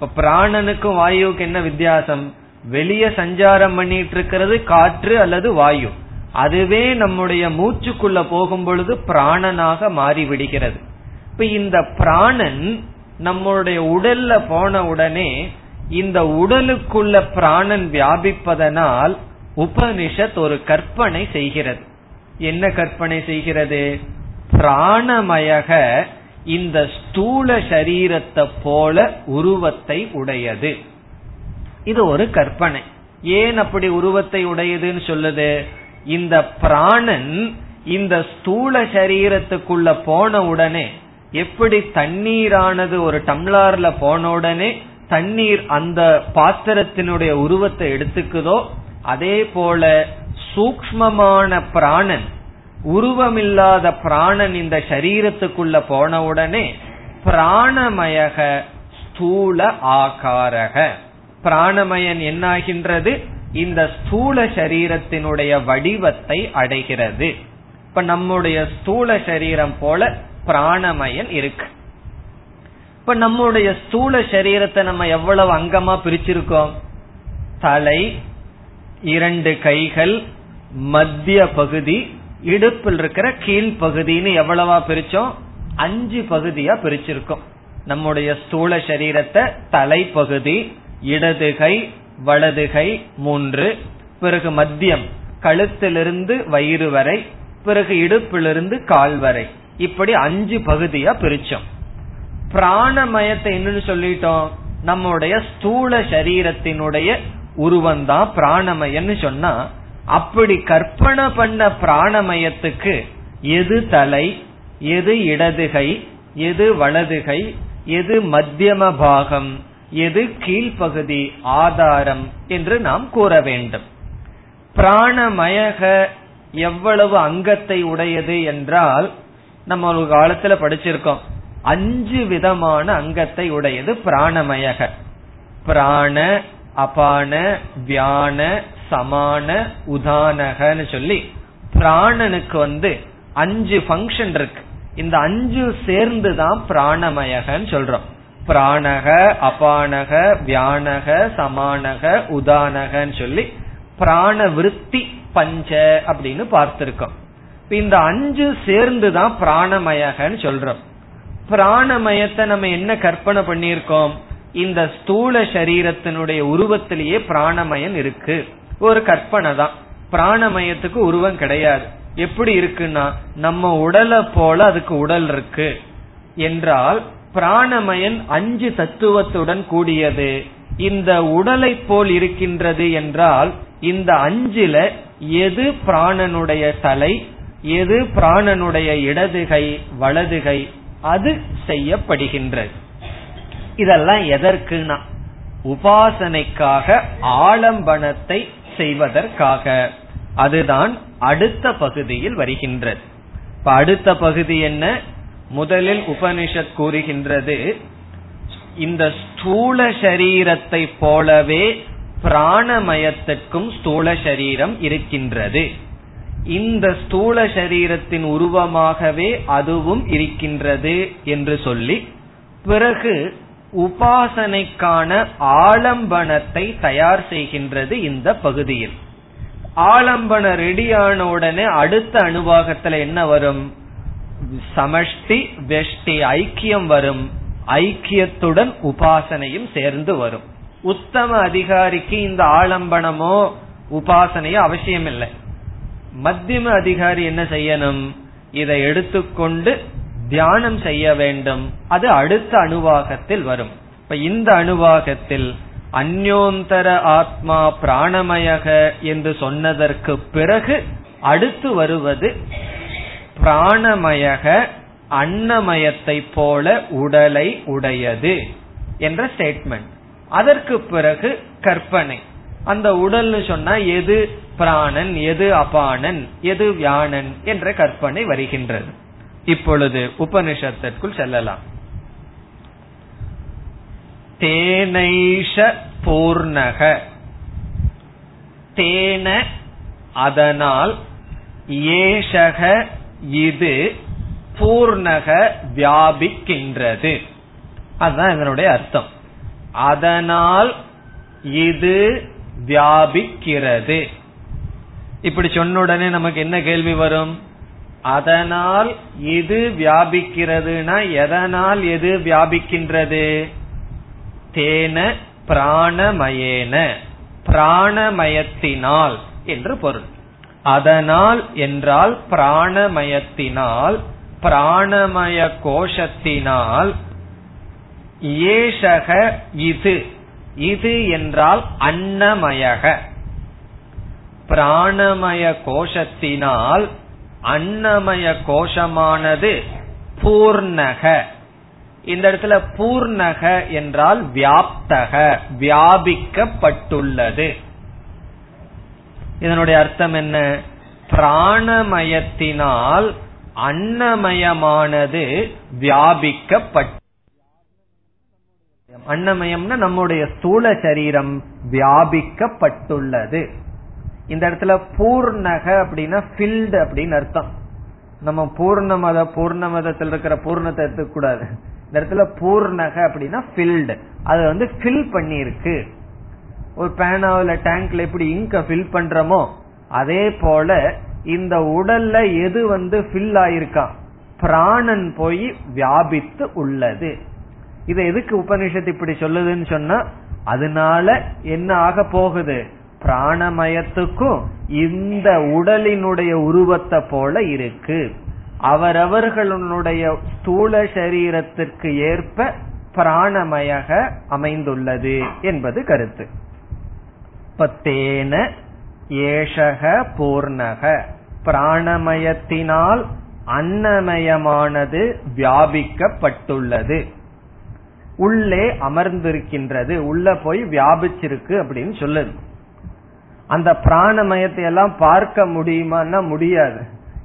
இப்ப பிராணனுக்கும் வாயுவுக்கு என்ன வித்தியாசம்? வெளியே சஞ்சாரம் பண்ணிட்டு இருக்கிறது காற்று அல்லது வாயு. அதுவே நம்முடைய மூச்சுக்குள்ள போகும் பொழுது பிராணனாக மாறிவிடுகிறது. இப்ப இந்த பிராணன் நம்மளுடைய உடல்ல போன உடனே இந்த உடலுக்குள்ள பிராணன் வியாபிப்பதனால் உபனிஷத் ஒரு கற்பனை செய்கிறது. என்ன கற்பனை செய்கிறது? பிராணமயக இந்த ஸ்தூல சரீரத்தை போல உருவத்தை உடையது. இது ஒரு கற்பனை. ஏன் அப்படி உருவத்தை உடையதுன்னு சொல்லுது? இந்த பிராணன் இந்த ஸ்தூல சரீரத்துக்குள்ள போன உடனே எப்படி தண்ணீரானது ஒரு டம்ளார்ல போன உடனே தண்ணீர் அந்த பாத்திரத்தினுடைய உருவத்தை எடுத்துக்குதோ அதே போல சூக்மமான பிராணன் உருவமில்லாத பிராணன் இந்த சரீரத்துக்குள்ள போன உடனே பிராணமயக ஸ்தூல ஆகாரக. பிராணமயன் என்னாகின்றது? இந்த ஸ்தூல சரீரத்தினுடைய வடிவத்தை அடைகிறது. இப்ப நம்முடைய ஸ்தூல சரீரம் போல பிராணமயன் இருக்கு. இப்ப நம்முடைய ஸ்தூல சரீரத்தை நம்ம எவ்வளவு அங்கமா பிரிச்சிருக்கோம்? தலை இரண்டு கைகள் மத்திய பகுதி இடுப்பில் இருக்கிற கீழ் பகுதின்னு எவ்வளவா பிரிச்சோம்? அஞ்சு பகுதியா பிரிச்சிருக்கோம். நம்முடைய ஸ்தூல சரீரத்தை தலைப்பகுதி இடது கை வலது கை மூன்று. பிறகு மத்தியம் கழுத்திலிருந்து வயிறு வரை பிறகு இடுப்பிலிருந்து கால் வரை. இப்படி அஞ்சு பகுதியா பிரிச்சோம். பிராணமயத்தை என்னன்னு சொல்லிட்டோம். நம்முடைய ஸ்தூல சரீரத்தினுடைய உருவந்தான் பிராணமயன்னு சொன்னா அப்படி கற்பனை பண்ண பிராணமயத்துக்கு எது தலை எது இடதுகை எது வலதுகை எது மத்தியம பாகம் எது கீழ்ப்பகுதி ஆதாரம் என்று நாம் கூற வேண்டும். பிராணமயக எவ்வளவு அங்கத்தை உடையது என்றால் நம்ம ஒரு காலத்துல படிச்சிருக்கோம். அஞ்சு விதமான அங்கத்தை உடையது பிராணமயக. பிராண அபான வியான சமான உதானகன்னு சொல்லி பிராணனுக்கு வந்து அஞ்சு பங்கன் இருக்கு. இந்த அஞ்சு சேர்ந்து தான் பிராணமயகன்னு சொல்றோம். பிராணக அபானக வியானக சமானக உதானகன்னு சொல்லி பிராண விருத்தி பஞ்ச அப்படின்னு பார்த்திருக்கோம். இந்த அஞ்சு சேர்ந்து தான் பிராணமயகன்னு சொல்றோம். பிராணமயத்தை நம்ம என்ன கற்பனை பண்ணியிருக்கோம்? இந்த ஸ்தூல சரீரத்தினுடைய உருவத்திலேயே பிராணமயன் இருக்கு. ஒரு கற்பனை தான். பிராணமயத்துக்கு உருவம் கிடையாது. எப்படி இருக்குன்னா நம்ம உடலை போல அதுக்கு உடல் இருக்கு. என்றால் பிராணமயன் அஞ்சு தத்துவத்துடன் கூடியது. இந்த உடலை போல் இருக்கின்றது என்றால் இந்த அஞ்சில எது பிராணனுடைய தலை எது பிராணனுடைய இடதுகை வலதுகை அது செய்யப்படுகின்றது. இதெல்லாம் எதற்குனா உபாசனைக்காக ஆலம்பனத்தை செய்வதற்காக. அதுதான் அடுத்த பகுதியில் வருகின்றது. இப்ப அடுத்த பகுதி என்ன? முதலில் உபனிஷத் கூறுகின்றது இந்த ஸ்தூல சரீரத்தை போலவே பிராணமயத்திற்கும் ஸ்தூல சரீரம் இருக்கின்றது. இந்த ஸ்தூல சரீரத்தின் உருவமாகவே அதுவும் இருக்கின்றது என்று சொல்லி பிறகு உபாசனைக்கான ஆலம்பனத்தை தயார் செய்கின்றது இந்த பகுதியில். ஆலம்பன ரெடியான உடனே அடுத்த அனுபாகத்துல என்ன வரும்? சமஷ்டி வெஷ்டி ஐக்கியம் வரும். ஐக்கியத்துடன் உபாசனையும் சேர்ந்து வரும். உத்தம அதிகாரிக்கு இந்த ஆலம்பனமோ உபாசனையோ அவசியம் இல்லை மத்தியம அதிகாரி என்ன செய்யணும்? இதை எடுத்துக்கொண்டு தியானம் செய்ய வேண்டும். அது அடுத்த அணுவாகத்தில் வரும். இப்ப இந்த அணுவாகத்தில் அந்யோந்தர ஆத்மா பிராணமயக என்று சொன்னதற்கு பிறகு அடுத்து வருவது பிராணமயக அன்னமயத்தை போல உடலை உடையது என்ற ஸ்டேட்மெண்ட் அதற்கு பிறகு கற்பனை. அந்த உடல்னு சொன்னா எது பிராணன் எது அபானன் எது வியானன் என்ற கற்பனை வருகின்றது. இப்பொழுது உபனிஷத்திற்குள் செல்லலாம். தேனைஷ பூர்ணக. தேன அதனால் ஏஷக இது பூர்ணக வியாபிக்கின்றது. அதுதான் இதனுடைய அர்த்தம். அதனால் இது வியாபிக்கிறது. இப்படி சொன்ன உடனே நமக்கு என்ன கேள்வி வரும்? அதனால் இது வியாபிக்கிறதுனா எதனால் எது வியாபிக்கின்றது? தேன பிராணமயேன. பிராணமயத்தினால் என்று பொருள். அதனால் என்றால் பிராணமயத்தினால் பிராணமய கோஷத்தினால் ஏஷக இது. இது என்றால் அன்னமயக. பிராணமய கோஷத்தினால் அன்னமய கோஷமானது பூர்ணக. இந்த இடத்துல பூர்ணக என்றால் வியாப்தக வியாபிக்கப்பட்டுள்ளது. இதனுடைய அர்த்தம் என்ன? பிராணமயத்தினால் அன்னமயமானது வியாபிக்கப்பட்டு அன்னமயம்னா நம்முடைய ஸ்தூல சரீரம் வியாபிக்கப்பட்டுள்ளது. இந்த இடத்துல பூர்ணக அப்படின்னா ஃபில்டு அப்படின்னு அர்த்தம். நம்ம பூர்ணமத பூர்ணமதத்தில் இருக்கிற பூர்ணத்தை எடுத்துக்கூடாது. இந்த இடத்துல பூர்ணக அப்படின்னா ஃபில்டு அது வந்து ஃபில் பண்ணிருக்கு ஒரு பேனாவில டேங்க்ல எப்படி இங்க ஃபில் பண்றோமோ அதே போல இந்த உடல்ல எது வந்து ஃபில் ஆயிருக்கான் பிராணன் போய் வியாபித்து உள்ளது. இது எதுக்கு உபனிஷத்து இப்படி சொல்லுதுன்னு சொன்னா அதனால என்ன ஆக போகுது? பிராணமயத்துக்கும் இந்த உடலினுடைய உருவத்தை போல இருக்கு. அவரவர்களுடைய ஸ்தூல சரீரத்திற்கு ஏற்ப பிராணமயக அமைந்துள்ளது என்பது கருத்து. பத்தேன ஏஷக பூர்ணக. பிராணமயத்தினால் அன்னமயமானது வியாபிக்கப்பட்டுள்ளது. உள்ளே அமர்ந்திருக்கின்றது. உள்ள போய் வியாபிச்சிருக்கு அப்படின்னு சொல்லுது. அந்த பிராணமயத்தை எல்லாம் பார்க்க முடியுமான்னா முடியாது.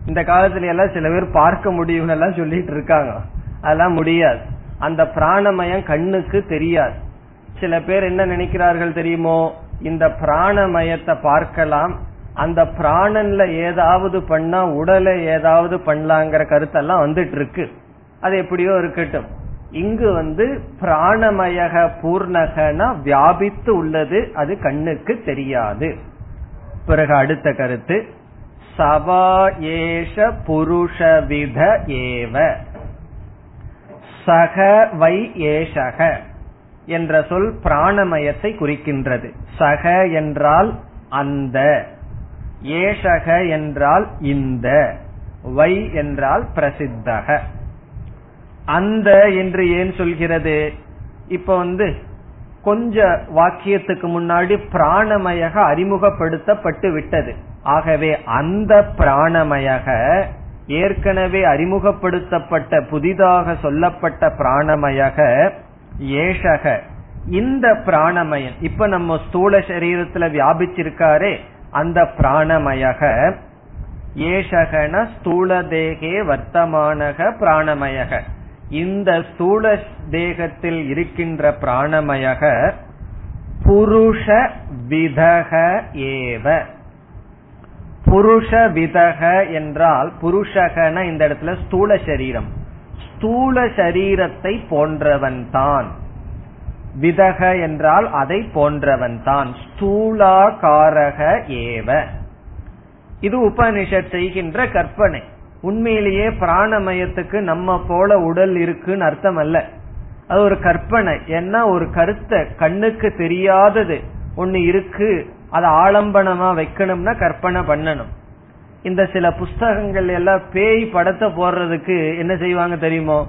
இந்த காலத்துல எல்லாம் சில பேர் பார்க்க முடியும்னு எல்லாம் சொல்லிட்டு இருக்காங்க. அதெல்லாம் முடியாது. அந்த பிராணமயம் கண்ணுக்கு தெரியாது. சில பேர் என்ன நினைக்கிறார்கள் தெரியுமோ? இந்த பிராணமயத்தை பார்க்கலாம். அந்த பிராணன்ல ஏதாவது பண்ணா உடலை ஏதாவது பண்ணலாங்கிற கருத்தெல்லாம் வந்துட்டு இருக்கு அது எப்படியோ இருக்கட்டும். இங்கு வந்து பிராணமயக பூர்ணகனா வியாபித்து உள்ளது. அது கண்ணுக்கு தெரியாது. பிறகு அடுத்த கருத்து. சவா ஏஷ புருஷவித ஏவ. சக வை ஏஷக. என்ற சொல் பிராணமயத்தை குறிக்கின்றது. சக என்றால் அந்த. ஏஷக என்றால் இந்த. வை என்றால் பிரசித்தக. அந்த என்று ஏன் சொல்கிறது? இப்ப வந்து கொஞ்ச வாக்கியத்துக்கு முன்னாடி பிராணமயக அறிமுகப்படுத்தப்பட்டு விட்டது. ஆகவே அந்த பிராணமயக ஏற்கனவே அறிமுகப்படுத்தப்பட்ட புதிதாக சொல்லப்பட்ட பிராணமயக ஏஷக இந்த பிராணமயன் இப்ப நம்ம ஸ்தூல சரீரத்துல வியாபிச்சிருக்காரே அந்த பிராணமயக ஏஷகன ஸ்தூல தேகே வர்த்தமானக பிராணமயக. இந்த ஸ்தூல தேகத்தில் இருக்கின்ற பிராணமயக புருஷ விதக ஏவ. புருஷ விதக என்றால் புருஷகன இந்த இடத்துல ஸ்தூல சரீரம். ஸ்தூல சரீரத்தை போன்றவன் தான் விதக என்றால் அதை போன்றவன் தான் ஸ்தூலாகாரக ஏவ. இது உபனிஷத் செய்கின்ற கற்பனை. உண்மையிலேயே பிராணமயத்துக்கு நம்ம போல உடல் இருக்குன்னு அர்த்தம் அல்ல அது ஒரு கற்பனை. ஏன்னா ஒரு கருத்தை கண்ணுக்கு தெரியாதது ஒன்னு இருக்கு. அதை ஆலம்பனமா வைக்கணும்னா கற்பனை பண்ணணும். இந்த சில புஸ்தகங்கள் எல்லாம் பேய் படத்தை போடுறதுக்கு என்ன செய்வாங்க தெரியுமோ?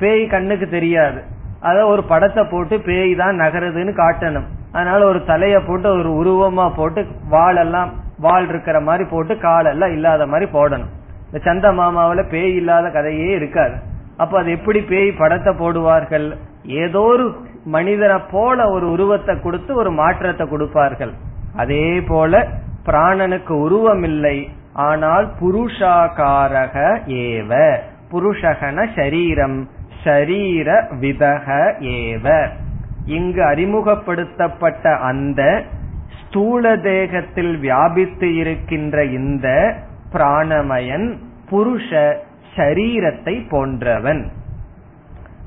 பேய் கண்ணுக்கு தெரியாது. அத ஒரு படத்தை போட்டு பேய் தான் நகருதுன்னு காட்டணும். அதனால ஒரு தலைய போட்டு ஒரு உருவமா போட்டு வாழெல்லாம் வால் இருக்கிற மாதிரி போட்டு காலெல்லாம் இல்லாத மாதிரி போடணும். இந்த சந்த மாமாவில பேய் இல்லாத கதையே இருக்காது. அப்ப அது எப்படி பேய் படத்தை போடுவார்கள்? ஏதோ ஒரு மனிதனை போல ஒரு உருவத்தை கொடுத்து ஒரு மாற்றத்தை கொடுப்பார்கள். அதே போல பிராணனுக்கு உருவம் இல்லை. ஆனால் புருஷாகாரக ஏவ புருஷகன சரீரம் ஷரீர விதக ஏவ. இங்கு அறிமுகப்படுத்தப்பட்ட அந்த ஸ்தூல தேகத்தில் வியாபித்து இருக்கின்ற இந்த பிராணமயன் புருஷ சரீரத்தை போன்றவன்.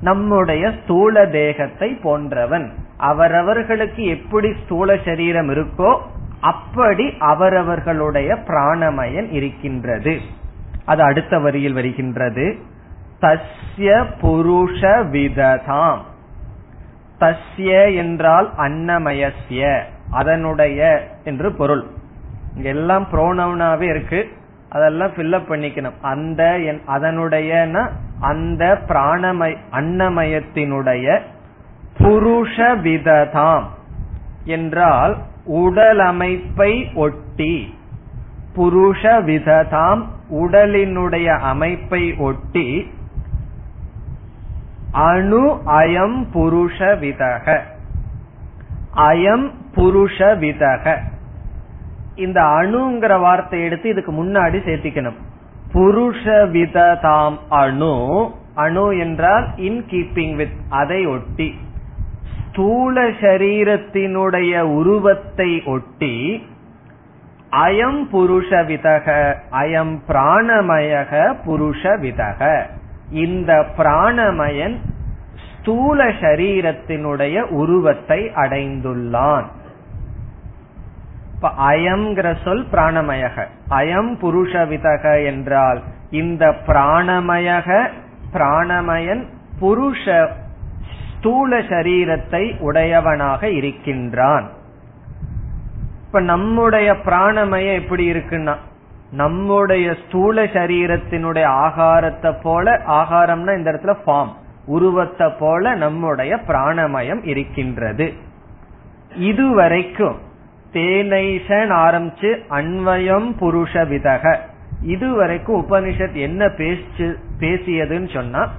நம்முடைய ஸ்தூல தேகத்தை போன்றவன். அவரவர்களுக்கு எப்படி ஸ்தூல சரீரம் இருக்கோ அப்படி அவரவர்களுடைய பிராணமயம் இருக்கின்றது. அது அடுத்த வரியில் வருகின்றது. தஸ்ய புருஷ விததாம். தஸ்ய என்றால் அன்னமயஸ்ய அதனுடைய என்று பொருள். இங்க எல்லாம் புரோனவுனாவே இருக்கு. அதெல்லாம் ஃபில்அப் பண்ணிக்கணும். அந்த அதனுடைய அந்த பிராணமய அன்னமயத்தினுடைய புருஷ விததாம். என்றால் உடலமைப்பை ஒட்டி புருஷ விததாம் உடலினுடைய அமைப்பை ஒட்டி அணு அயம் புருஷ விதக. அயம் புருஷ விதக. இந்த அணுங்கிற வார்த்தை எடுத்து இதுக்கு முன்னாடி சேர்த்திக்கணும். புருஷ விததாம் அணு. அணு என்றால் இன் கீப்பிங் வித் அதை ஒட்டி. ஸ்தூல சரீரத்தினுடைய உருவத்தை ஒட்டி அயம் புருஷ விதக அயம் பிராணமயக புருஷ விதக. இந்த பிராணமயன் ஸ்தூல சரீரத்தினுடைய உருவத்தை அடைந்துள்ளான். இப்ப அயம்ங்கிற சொல் பிராணமயக. அயம் புருஷ விதக என்றால் இந்த பிராணமயக பிராணமயன் புருஷ ஸ்தூல சரீரத்தை உடையவனாக இருக்கின்றான். இப்ப நம்முடைய பிராணமயம் எப்படி இருக்குன்னா நம்முடைய ஸ்தூல சரீரத்தினுடைய ஆகாரத்தை போல ஆகாரம்னா இந்த இடத்துல ஃபார்ம் உருவத்தை போல நம்முடைய பிராணமயம் இருக்கின்றது. இதுவரைக்கும் தேனைசன் ஆரம்பிச்சு அன்வயம் புருஷ விதக. இதுவரைக்கும் உபனிஷத் என்ன பேச்சு பேசியதுன்னு சொன்னா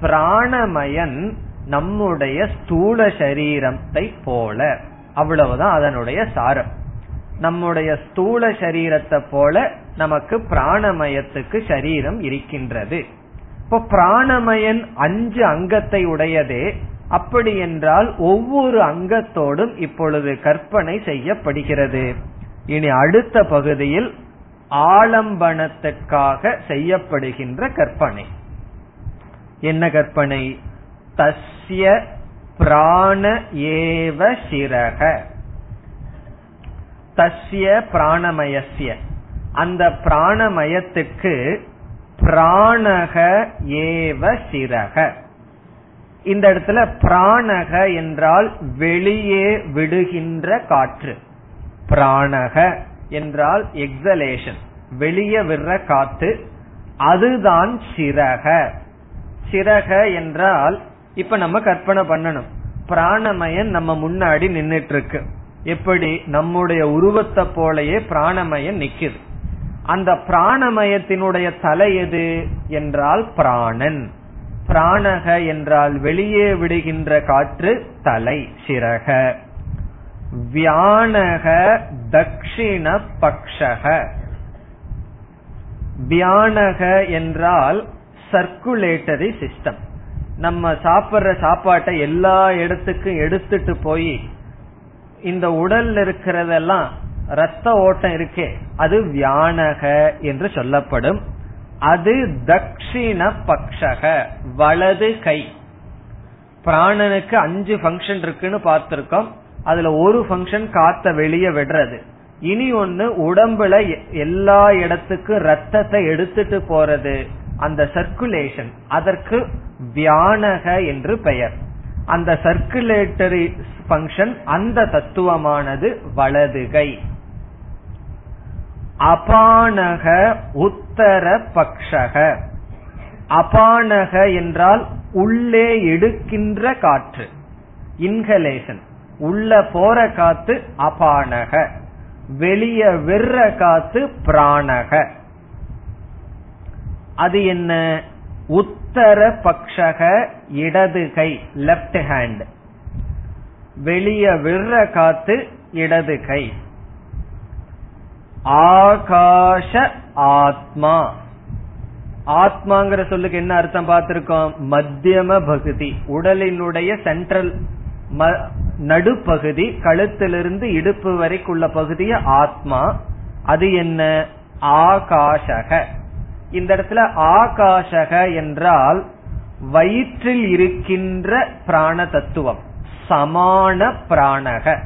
பிராணமயன் நம்முடைய ஸ்தூல சரீரத்தை போல. அவ்வளவுதான் அதனுடைய சாரம். நம்முடைய ஸ்தூல சரீரத்தை போல நமக்கு பிராணமயத்துக்கு சரீரம் இருக்கின்றது. இப்போ பிராணமயன் அஞ்சு அங்கத்தை உடையதே அப்படி என்றால் ஒவ்வொரு அங்கத்தோடும் இப்பொழுது கற்பனை செய்யப்படுகிறது. இனி அடுத்த பகுதியில் ஆலம்பனத்துக்காக செய்யப்படுகின்ற கற்பனை. என்ன கற்பனை? தஸ்ய பிராண ஏவ சிரக தஸ்ய பிராணமயசிய அந்த பிராணமயத்துக்கு பிராணக ஏவ சிரக இந்த இடத்துல பிராணக என்றால் வெளியே விடுகின்ற காற்று. பிராணக என்றால் எக்ஸலேஷன் வெளியே விடுற காத்து அதுதான் சிரக சிரக என்றால் இப்ப நம்ம கற்பனை பண்ணணும். பிராணமயன் நம்ம முன்னாடி நின்னுட்டு இருக்கு எப்படி? நம்முடைய உருவத்தை போலயே பிராணமயன் நிக்குது. அந்த பிராணமயத்தினுடைய தலை எது என்றால் பிராணன். பிராணக என்றால் வெளியே விடுகின்ற காற்று தலை சிறக. வியானக தக்ஷிண பக்ஷக. வியானக என்றால் சர்க்குலேட்டரி சிஸ்டம் நம்ம சாப்பிடுற சாப்பாட்டை எல்லா இடத்துக்கும் எடுத்துட்டு போய் இந்த உடல்ல இருக்கிறதெல்லாம் ரத்த ஓட்டம் இருக்கே அது வியானக என்று சொல்லப்படும். அது தக்ஷிண பக்ஷக வலது கை. பிராணனுக்கு அஞ்சு பங்கன் இருக்குன்னு பார்த்திருக்கோம். அதுல ஒரு பங்கன் காத்த வெளியே விடுறது. இனி ஒன்னு உடம்புல எல்லா இடத்துக்கும் ரத்தத்தை எடுத்துட்டு போறது. அந்த சர்க்குலேஷன் அதற்கு வியானக என்று பெயர். அந்த சர்க்குலேட்டரி பங்கன் அந்த தத்துவமானது வலதுகை. அபானக உத்தர பக்ஷக. அபானக என்றால் உள்ளே எடுக்கின்ற காற்று இன்ஹலேஷன் உள்ள போற காத்து அபானக. வெளிய வெற காத்து பிராணக அது என்ன? உத்தர பக்ஷக இடது கை லெப்ட் ஹேண்ட் வெளிய விடுற காத்து இடது கை. ஆகாஷ ஆத்மா. ஆத்மாங்கிற சொல்லுக்கு என்ன அர்த்தம் பார்த்திருக்கோம்? மத்தியம பகுதி உடலினுடைய சென்ட்ரல் நடுப்பகுதி கழுத்திலிருந்து இடுப்பு வரைக்குள்ள பகுதிய ஆத்மா. அது என்ன? ஆகாஷக. இந்த இடத்துல ஆகாஷக என்றால் வயிற்றில் இருக்கின்ற பிராண தத்துவம் சமான பிராணக.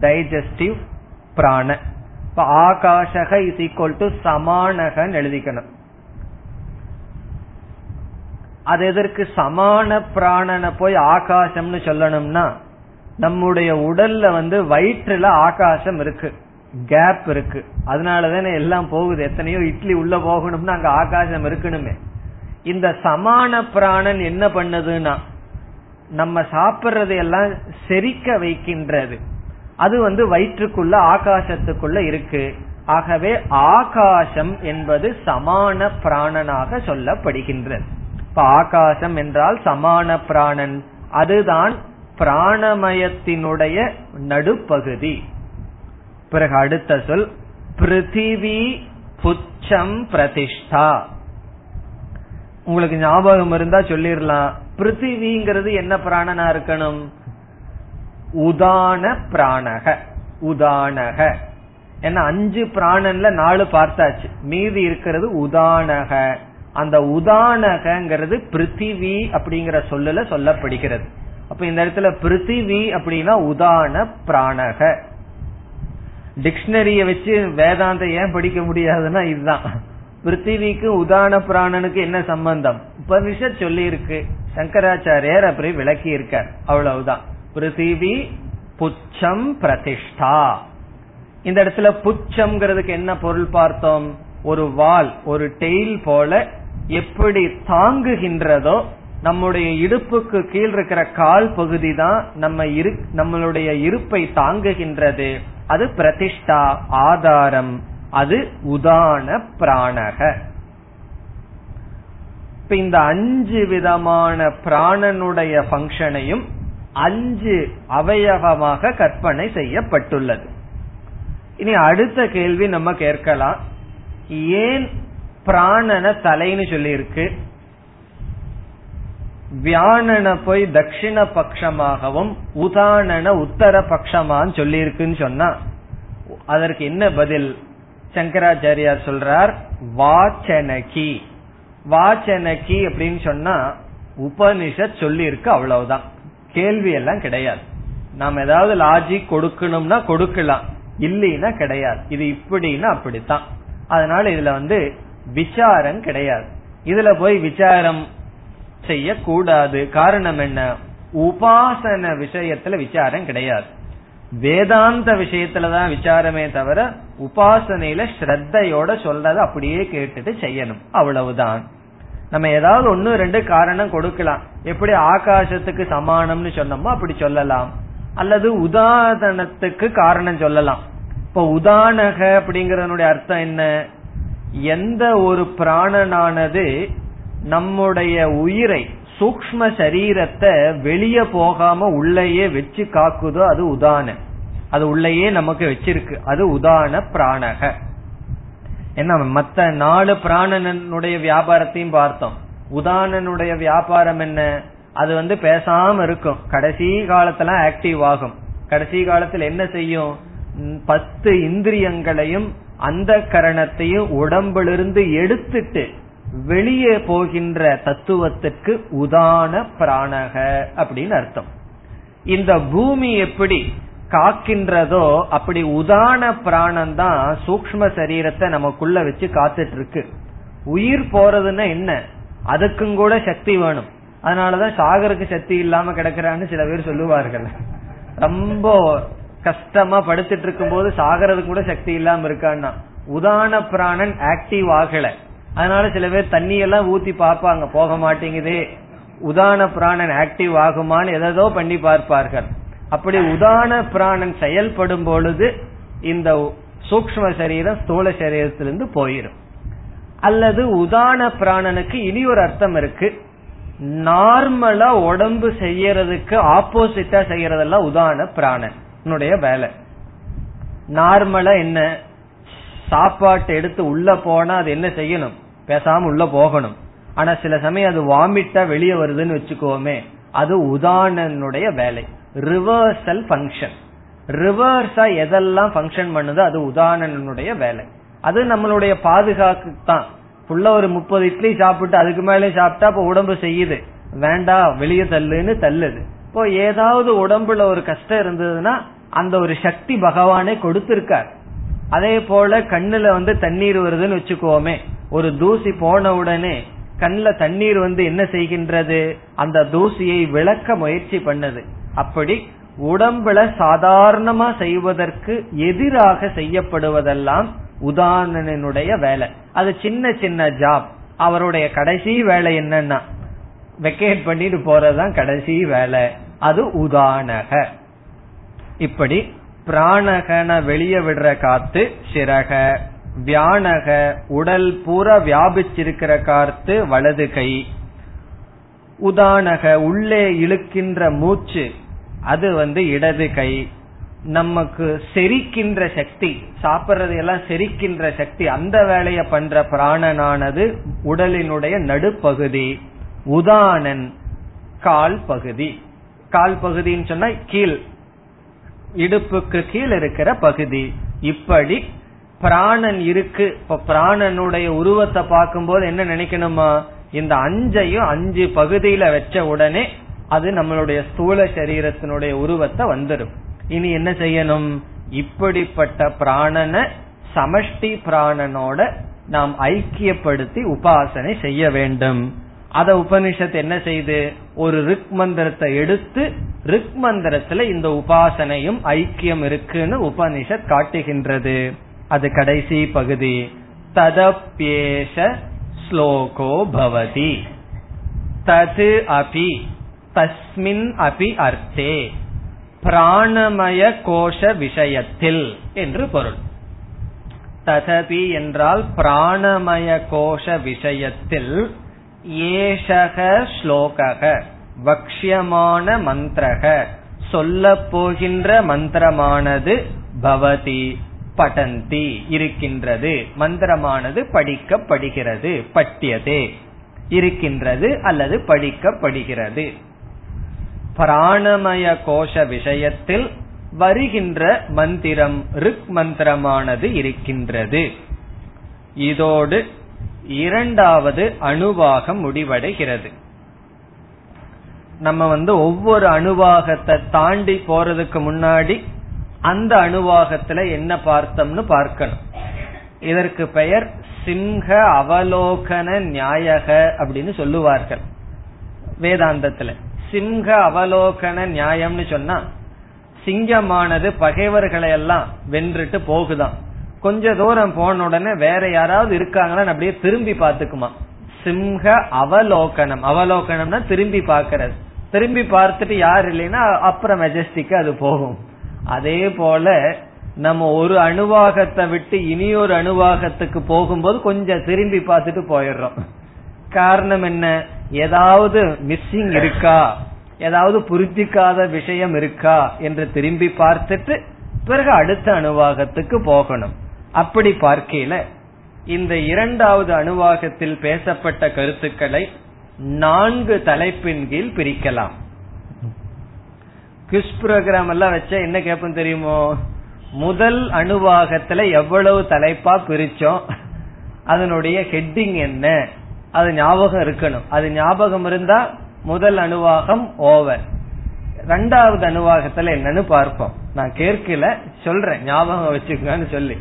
டைஜஸ்டிவ் பிராண. இப்ப ஆகாஷக இஸ் ஈக்வல் டு சமானகன்னு எழுதிக்கணும். அது எதற்கு? சமான பிராணனை போய் ஆகாசம்னு சொல்லணும்னா நம்முடைய உடல்ல வந்து வயிற்றுல ஆகாசம் இருக்கு. கேப் இருக்கு. அதனாலதானே எல்லாம் போகுது. எத்தனையோ இட்லி உள்ள போகணும்னா அங்க ஆகாசம் இருக்கணுமே இந்த சமான பிராணன் என்ன பண்ணுதுன்னா நம்ம சாப்பிடுறது எல்லாம் செரிக்க வைக்கின்றது. அது வந்து வயிற்றுக்குள்ள ஆகாசத்துக்குள்ள இருக்கு. ஆகவே ஆகாசம் என்பது சமான பிராணனாக சொல்லப்படுகின்றது. இப்ப ஆகாசம் என்றால் சமான பிராணன். அதுதான் பிராணமயத்தினுடைய நடுப்பகுதி. பிறகு அடுத்த சொல் பிருத்திவி புச்சம் பிரதிஷ்டா. உங்களுக்கு ஞாபகம் இருந்தா சொல்லிடலாம். பிருத்திவிங்கிறது என்ன பிராணனா இருக்கணும்? உதான பிராணக உதானக. ஏன்னா அஞ்சு பிராணன்ல நாலு பார்த்தாச்சு. மீதி இருக்கிறது உதானக. அந்த உதானகங்கிறது பிருத்திவி அப்படிங்கிற சொல்லல சொல்லப்படுகிறது. அப்ப இந்த இடத்துல பிருத்திவி அப்படின்னா உதான பிராணக. டிக்ஷனரிய வச்சு வேதாந்த ஏன் படிக்க முடியாதுன்னா இதுதான். பிருத்திவிக்கு உதான பிராணனுக்கு என்ன சம்பந்தம்? உபனிஷத் சொல்லி இருக்கு சங்கராச்சாரியர் அப்படி விளக்கி இருக்கார் அவ்வளவுதான். பிருத்திவி புச்சம் பிரதிஷ்டா. இந்த இடத்துல புச்சம்ங்கிறதுக்கு என்ன பொருள் பார்த்தோம்? ஒரு வால் ஒரு டெயில் போல எப்படி தாங்குகின்றதோ நம்முடைய இடுப்புக்கு கீழ் இருக்கிற கால் பகுதி தான் நம்ம நம்மளுடைய இருப்பை தாங்குகின்றது. அது பிரதிஷ்டா ஆதாரம் அது உதான பிராணக. இப்ப இந்த அஞ்சு விதமான பிராணனுடைய பங்கனையும் அஞ்சு அவயவமாக கற்பனை செய்யப்பட்டுள்ளது. இனி அடுத்த கேள்வி நம்ம கேட்கலாம். ஏன் பிராணன தலைன்னு சொல்லியிருக்கு? வியானன போய் தட்சிண பட்சமாகவும் உதானன உத்தர பட்சமான்னு சொல்லி இருக்குன்னு சொன்னா அதற்கு என்ன பதில்? சங்கராச்சாரியார் சொல்றார் வாச்சனகி. வாச்சனகி அப்படின்னு சொன்னா உபனிஷத் சொல்லி இருக்கு அவ்வளவுதான். கேள்வி எல்லாம் கிடையாது. நாம் ஏதாவது லாஜிக் கொடுக்கணும்னா கொடுக்கலாம். இல்லைன்னா கிடையாது. இது இப்படின்னா அப்படித்தான். அதனால இதுல வந்து விசாரம் கிடையாது. இதுல போய் விசாரம் செய்யக்கூடாது. காரணம் என்ன? உபாசன விஷயத்துல விசாரம் கிடையாது. வேதாந்த விஷயத்துலதான் விசாரமே தவிர உபாசனையில ஸ்ரத்தையோட சொல்றத அப்படியே கேட்டுட்டு செய்யணும். அவ்வளவுதான். நம்ம ஏதாவது ஒன்னு ரெண்டு காரணம் கொடுக்கலாம். எப்படி ஆகாசத்துக்கு சமானம்னு சொன்னோமோ அப்படி சொல்லலாம். அல்லது உதாரணத்துக்கு காரணம் சொல்லலாம். இப்ப உதானக அப்படிங்கறதனுடைய அர்த்தம் என்ன? எந்த ஒரு பிராணனானது நம்முடைய உயிரை சூக்ம சரீரத்தை வெளியே போகாம உள்ளேயே வச்சு காக்குதோ அது உதான அது உள்ளேயே நமக்கு வச்சிருக்கு. அது உதான பிராணக. என்ன மத்த நாலு பிராணனுடைய வியாபாரத்தையும் பார்த்தோம். உதானனுடைய வியாபாரம் என்ன? அது வந்து பேசாம இருக்கும். கடைசி காலத்துல ஆக்டிவ் ஆகும். கடைசி காலத்துல என்ன செய்யும்? பத்து இந்திரியங்களையும் அந்த கரணத்தையும் உடம்பிலிருந்து எடுத்துட்டு வெளியே போகின்ற தத்துவத்திற்கு உதான பிராணக அப்படின்னு அர்த்தம். இந்த பூமி எப்படி காக்கின்றதோ அப்படி உதான பிராணம் தான் சூக்ம சரீரத்தை நமக்குள்ள வச்சு காத்துட்டு இருக்கு உயிர் போறதுன்னா என்ன? அதுக்கும் கூட சக்தி வேணும். அதனாலதான் சாகருக்கு சக்தி இல்லாம கிடக்குறான்னு சில பேர் சொல்லுவார்கள். ரொம்ப கஷ்டமா படுத்துட்டு இருக்கும் போது சாகறது கூட சக்தி இல்லாம இருக்கான்னா. உதான பிராணன் ஆக்டிவ் ஆகல. அதனால சில பேர் தண்ணியெல்லாம் ஊத்தி பார்ப்பாங்க. போக மாட்டேங்குது. உதான பிராணன் ஆக்டிவ் ஆகுமான்னு எதோ பண்ணி பார்ப்பார்கள். அப்படி உதான பிராணன் செயல்படும் பொழுது இந்த சூக்ம சரீரம் ஸ்தூல சரீரத்திலிருந்து போயிடும் அல்லது உதான பிராணனுக்கு இனி ஒரு அர்த்தம் இருக்கு. நார்மலா உடம்பு செய்யறதுக்கு ஆப்போசிட்டா செய்யறதெல்லாம் உதான பிராணன். வேலை. நார்மலா என்ன? சாப்பாட்டை எடுத்து உள்ள போனா அது என்ன செய்யணும்? பேசாம உள்ள போகணும். ஆனா சில சமயம் அது வாமிட்டா வெளியே வருதுன்னு வச்சுக்கோமே அது உதானனுடைய வேலை. ரிவர்சல் பங்கன் ரிவர்ஸா எதெல்லாம் பங்கன் பண்ணுதோ அது உதாரணனுடைய வேலை. அது நம்மளுடைய பாதுகாப்பு தான் புள்ள ஒரு முப்பது இட்லி சாப்பிட்டு அதுக்கு மேலே சாப்பிட்டா இப்ப உடம்பு செய்யுது. வேண்டாம் வெளியே தள்ளுன்னு தள்ளுது. இப்போ ஏதாவது உடம்புல ஒரு கஷ்டம் இருந்ததுன்னா அந்த ஒரு சக்தி பகவானே கொடுத்திருக்கார். அதே போல கண்ணுல வந்து தண்ணீர் வருதுன்னு வச்சுக்கோமே ஒரு தூசி போன உடனே கண்ணுல தண்ணீர் வந்து என்ன செய்கின்றது? அந்த தூசியை விளக்க முயற்சி பண்ணது. அப்படி உடம்புல சாதாரணமா செய்வதற்கு எதிராக செய்யப்படுவதெல்லாம் உதாரணனுடைய வேலை. அது சின்ன சின்ன ஜாப் அவருடைய கடைசி வேலை என்னன்னா வெக்கேட் பண்ணிட்டு போறதுதான் கடைசி வேலை. அது உதானக இப்படி பிராணகன வெளியே விடுற காத்து சிறக. வியானக உடல் பூரா வியாபிச்சிருக்கிற காத்து வலது கை. உதானக உள்ளே இழுக்கின்ற மூச்சு அது வந்து இடது கை. நமக்கு செரிக்கின்ற சக்தி சாப்பிட்றது எல்லாம் செரிக்கின்ற சக்தி அந்த வேலையை பண்ற பிராணனானது உடலினுடைய நடுப்பகுதி. உதானன் கால் பகுதி கால் பகுதின்னு சொன்னா கீழ். இடுப்புக்கு கீழ் இருக்கிற பகுதி. இப்படி பிராணன் இருக்கு. இப்ப பிராணனுடைய உருவத்தை பார்க்கும்போது என்ன நினைக்கணுமா? இந்த அஞ்சையும் அஞ்சு பகுதியில வச்ச உடனே அது நம்மளுடைய ஸ்தூல சரீரத்தினுடைய உருவத்தை வந்துடும் இனி என்ன செய்யணும்? இப்படிப்பட்ட பிராணனை சமஷ்டி பிராணனோட நாம் ஐக்கியப்படுத்தி உபாசனை செய்ய வேண்டும். அத உபனிஷத் என்ன செய்து? ஒரு ரிக் மந்திரத்தை எடுத்து ரிக் மந்திரத்துல இந்த உபாசனையும் ஐக்கியம் இருக்குன்னு உபனிஷத் காட்டுகின்றது. அது கடைசி பகுதி. ததப்பேஷ ஸ்லோகோ பவதி. தது அபி. தஸ்மின் அபி அர்த்தே. பிராணமய கோஷ விஷயத்தில் என்று பொருள். ததபி என்றால் பிராணமய கோஷ விஷயத்தில் ஏஷக ஸ்லோகக வக்ஷியமான மந்திரக சொல்ல போகின்ற மந்திரமானது பவதி படந்தி இருக்கின்றது. மந்திரமானது படிக்கப்படுகிறது பட்டியதே இருக்கின்றது அல்லது படிக்கப்படுகிறது. பிராணமய கோஷ விஷயத்தில் வருகின்ற மந்திரம் ரிக் மந்திரமானது இருக்கின்றது. இதோடு இரண்டாவது அணுவாகம் முடிவடைகிறது. நம்ம வந்து ஒவ்வொரு அணுவாகத்தை தாண்டி போறதுக்கு முன்னாடி அந்த அணுவாகத்துல என்ன பார்த்தோம்னு பார்க்கணும். இதற்கு பெயர் சிம்ஹ அவலோகன நியாயக அப்படின்னு சொல்லுவார்கள். வேதாந்தத்துல. சிம்ஹ அவலோகன நியாயம்னு சொன்னா சிங்கமானது பகைவர்களை எல்லாம் வென்றுட்டு போகுதான் கொஞ்ச தூரம் போன உடனே வேற யாராவது இருக்காங்களான்னு அப்படியே திரும்பி பாத்துக்குமா சிம்ஹ அவலோகனம். அவலோகனம்னா திரும்பி பாக்கிறது திரும்பி பார்த்துட்டு யார் இல்லைன்னா அப்புறம் மெஜஸ்டிக்கு அது போகும். அதே போல நம்ம ஒரு அணுவாகத்தை விட்டு இனியொரு அணுவாகத்துக்கு போகும்போது கொஞ்சம் திரும்பி பார்த்துட்டு போயிடுறோம். காரணம் என்ன? ஏதாவது மிஸ்ஸிங் இருக்கா? ஏதாவது புரிஞ்சிக்காத விஷயம் இருக்கா? என்று திரும்பி பார்த்துட்டு பிறகு அடுத்த அணுவாகத்துக்கு போகணும். அப்படி பார்க்கையில இந்த இரண்டாவது அணுவாகத்தில் பேசப்பட்ட கருத்துக்களை நான்கு தலைப்பின் கீழ் பிரிக்கலாம். கிஸ் ப்ரோக்ராம் எல்லாம் வச்சா என்ன கேட்போம் தெரியுமோ? முதல் அணுவாகத்துல எவ்வளவு தலைப்பா பிரிச்சோம்? அதனுடைய ஹெட்டிங் என்ன? அது ஞாபகம் இருக்கணும். அது ஞாபகம் இருந்தா முதல் அணுவாகம் ஓவர். ரெண்டாவது அணுவாகத்துல என்னன்னு பார்ப்போம். நான் கேட்கல சொல்றேன். ஞாபகம் வச்சுக்கோன்னு சொல்லி.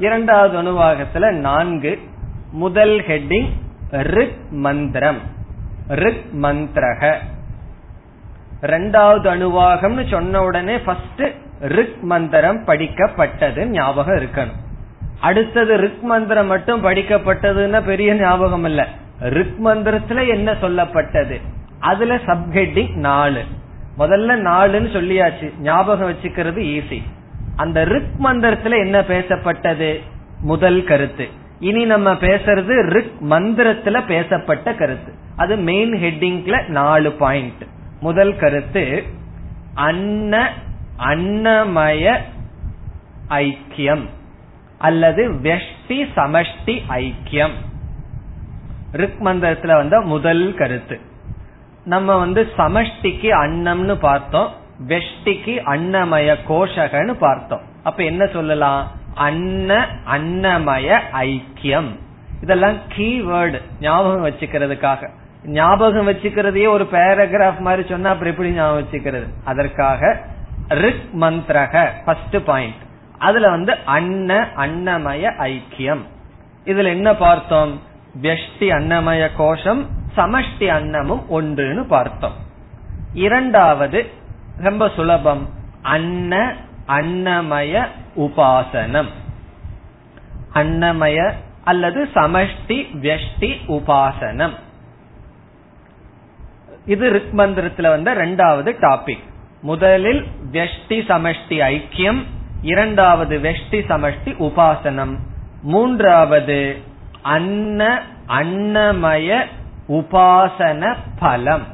இரண்டாவது அணுவாகத்துல நான்கு. முதல் ஹெட்டிங் ரிக் மந்திரம். ரிக் மந்திரக. ரெண்டாவது அணுவாகம்னு சொன்ன உடனே ஃபர்ஸ்ட் ரிக் மந்திரம் படிக்கப்பட்டது ஞாபகம் இருக்கணும். அடுத்தது ரிக் மந்திரம் மட்டும் படிக்கப்பட்டதுன்னா பெரிய ஞாபகம் இல்ல. ரிக் மந்திரத்துல என்ன சொல்லப்பட்டது? அதுல சப்ஹெட்டிங் நாலு. முதல்ல நாலுன்னு சொல்லியாச்சு. ஞாபகம் வச்சுக்கிறது ஈஸி அந்த ரிக் மந்திரத்துல என்ன பேசப்பட்டது? முதல் கருத்து. இனி நம்ம பேசுறது ரிக் மந்திரத்துல பேசப்பட்ட கருத்து. அது மெயின் ஹெட்டிங்ல நாலு பாயிண்ட் முதல் கருத்து அன்ன அன்னமய ஐக்கியம் அல்லது வெஷ்டி சமஷ்டி ஐக்கியம். ரிக் மந்திரத்துல வந்த முதல் கருத்து. நம்ம வந்து சமஷ்டிக்கு அன்னம்னு பார்த்தோம். வெஷ்டிக்கு அன்னமய கோஷகன்னு பார்த்தோம். அப்ப என்ன சொல்லலாம்? அன்ன அன்னமய ஐக்கியம். இதெல்லாம் கீவேர்டு ஞாபகம் வச்சுக்கிறதுக்காக. ஞாபகம் வச்சுக்கிறதையே ஒரு பேராகிராஃப் மாதிரி சொன்னா அப்புறம் எப்படி ஞாபகம் வச்சுக்கிறது? அதற்காக ரிக் மந்திரக ஃபர்ஸ்ட் பாயிண்ட் அதுல வந்து அன்ன அன்னமய ஐக்கியம். இதுல என்ன பார்த்தோம்? வெஷ்டி அன்னமய கோஷம் சமஷ்டி அன்னமும் ஒன்றுன்னு பார்த்தோம். இரண்டாவது ரொம்ப சுலபம். அன்ன அன்னமய உபாசனம். அன்னமய அல்லது சமஷ்டி வெஷ்டி உபாசனம். இது ரிக் மந்திரத்துல வந்த ரெண்டாவது டாபிக். முதலில் வெஷ்டி சமஷ்டி ஐக்கியம். இரண்டாவது வெஷ்டி சமஷ்டி உபாசனம். மூன்றாவது அன்ன அன்னமய உபாசன பலம்.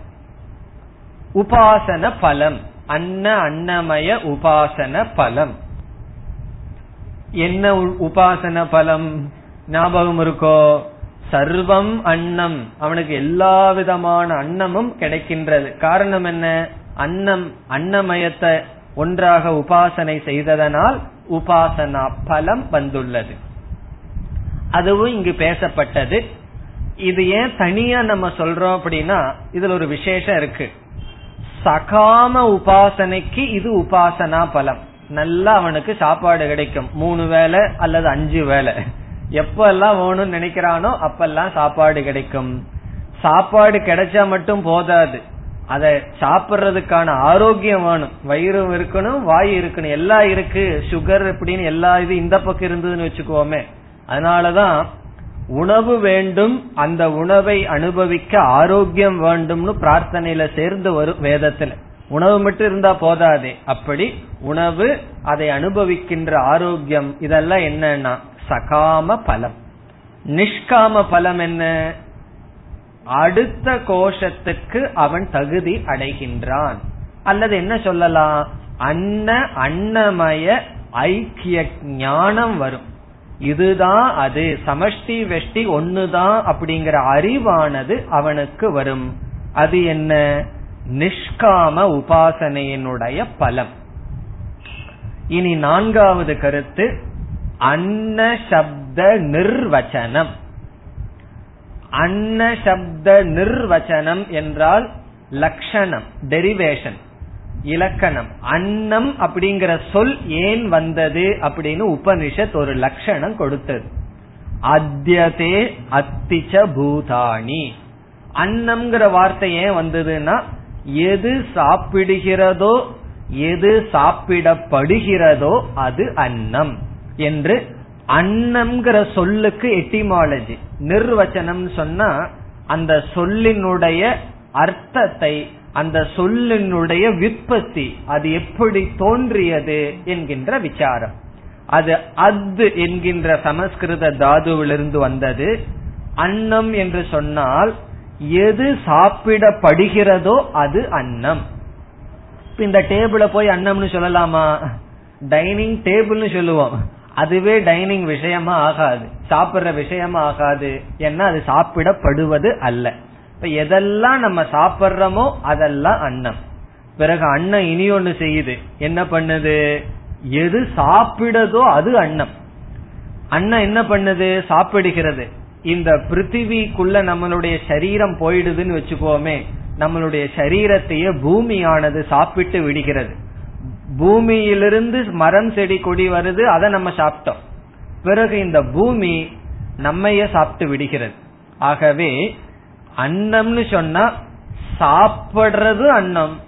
உபாசன பலம். அன்ன அன்னமய உபாசன பலம். என்ன உபாசன பலம்? ஞாபகம் இருக்கோ? சர்வம் அன்னம். அவனுக்கு எல்லா விதமான அன்னமும் கிடைக்கின்றது. காரணம் என்ன? அன்னம் அன்னமயத்தை ஒன்றாக உபாசனை செய்ததனால் உபாசனா பலம் வந்துள்ளது. அதுவும் இங்கு பேசப்பட்டது. இது ஏன் தனியா நம்ம சொல்றோம் அப்படின்னா இதுல ஒரு விசேஷம் இருக்கு. சகாம உபாசனைக்கு இது உபாசனா பலம். நல்லா அவனுக்கு சாப்பாடு கிடைக்கும். மூணு வேலை அல்லது அஞ்சு வேலை எப்பெல்லாம் வேணும்னு நினைக்கிறானோ அப்பெல்லாம் சாப்பாடு கிடைக்கும். சாப்பாடு கிடைச்சா மட்டும் போதாது. அத சாப்பிடுறதுக்கான ஆரோக்கியம் வேணும். வயிறும் இருக்கணும் வாய் இருக்கணும். எல்லாம் இருக்கு. சுகர் அப்படின்னு எல்லா இது இந்த பக்கம் இருந்ததுன்னு வச்சுக்கோமே. அதனாலதான் உணவு வேண்டும் அந்த உணவை அனுபவிக்க ஆரோக்கியம் வேண்டும்னு பிரார்த்தனையில சேர்ந்து வரும் வேதத்துல. உணவு மட்டும் இருந்தா போதாதே. அப்படி உணவு அதை அனுபவிக்கின்ற ஆரோக்கியம் இதெல்லாம் என்னன்னா சகாம பலம். நிஷ்காம பலம் என்ன? அடுத்த கோஷத்துக்கு அவன் தகுதி அடைகின்றான். அல்லது என்ன சொல்லலாம்? அன்ன அன்னமய ஐக்கிய ஞானம் வரும். இதுதான் அது. சமஷ்டி வெஷ்டி ஒன்னுதான் அப்படிங்கிற அறிவானது அவனுக்கு வரும். அது என்ன? நிஷ்காம உபாசனையினுடைய பலம். இனி நான்காவது கருத்து அன்ன சப்த நிர்வச்சனம். அன்ன சப்த நிர்வச்சனம் என்றால் லட்சணம் டெரிவேஷன் இலக்கணம். அன்னம் அப்படிங்கிற சொல் ஏன் வந்தது அப்படின்னு உபனிஷத் ஒரு லட்சணம் கொடுத்தது. அத்தியதே அத்திச்ச பூதாணி. அன்னம்ங்கிற வார்த்தை ஏன் வந்ததுன்னா எது சாப்பிடுகிறதோ எது சாப்பிடப்படுகிறதோ அது அன்னம் என்று அன்னம்ங்கிற சொல்லுக்கு எட்டிமாலஜி. நிர்வச்சனம் சொன்னா அந்த சொல்லினுடைய அர்த்தத்தை அந்த சொல்லினுடைய விற்பத்தி அது எப்படி தோன்றியது என்கின்ற விசாரம். அது அத்து என்கின்ற சமஸ்கிருத தாதுவிலிருந்து வந்தது. அன்னம் என்று சொன்னால் எது சாப்பிடப்படுகிறதோ அது அன்னம். இந்த டேபிள போய் அன்னம்னு சொல்லலாமா? டைனிங் டேபிள்னு சொல்லுவோம். அதுவே டைனிங் விஷயமா ஆகாது. சாப்பிடுற விஷயமா ஆகாது. ஏன்னா அது சாப்பிடப்படுவது அல்ல. இப்ப எதெல்லாம் நம்ம சாப்பிட்றோமோ அதெல்லாம் அன்னம். பிறகு அன்னம் இனி ஒண்ணு செய்யுது. என்ன பண்ணுது? எது சாப்பிடுதோ அது அன்னம். அன்னம் என்ன பண்ணுது? சாப்பிடுகிறது. இந்த பிருத்திவிக்குள்ள நம்மளுடைய சரீரம் போயிடுதுன்னு வச்சுக்கோமே நம்மளுடைய சரீரத்தையே பூமியானது சாப்பிட்டு விடுகிறது. பூமியிலிருந்து மரம் செடி கொடி வருது அதை நம்ம சாப்பிட்டோம். பிறகு இந்த பூமி நம்மைய சாப்பிட்டு விடுகிறது. ஆகவே அன்னம்னு சொன்னா சாப்பிடுறது அன்னம்.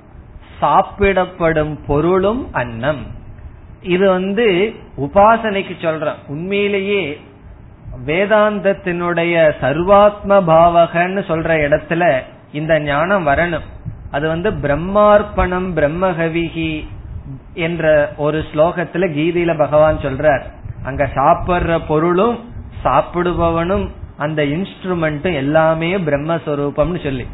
சாப்பிடப்படும் பொருளும் அன்னம். இது வந்து உபாசனைக்கு சொல்றோம் உண்மையிலேயே வேதாந்தத்தினுடைய சர்வாத்ம பாவகன்னு சொல்ற இடத்துல இந்த ஞானம் வரணும். அது வந்து பிரம்மார்ப்பணம் பிரம்மகவிகி என்ற ஒரு ஸ்லோகத்துல கீதையில பகவான் சொல்றார். அங்க சாப்பிடுற பொருளும் சாப்பிடுபவனும் அந்த இன்ஸ்ட்ருமெண்ட்டும் எல்லாமே பிரம்மஸ்வரூபம்னு சொல்லி.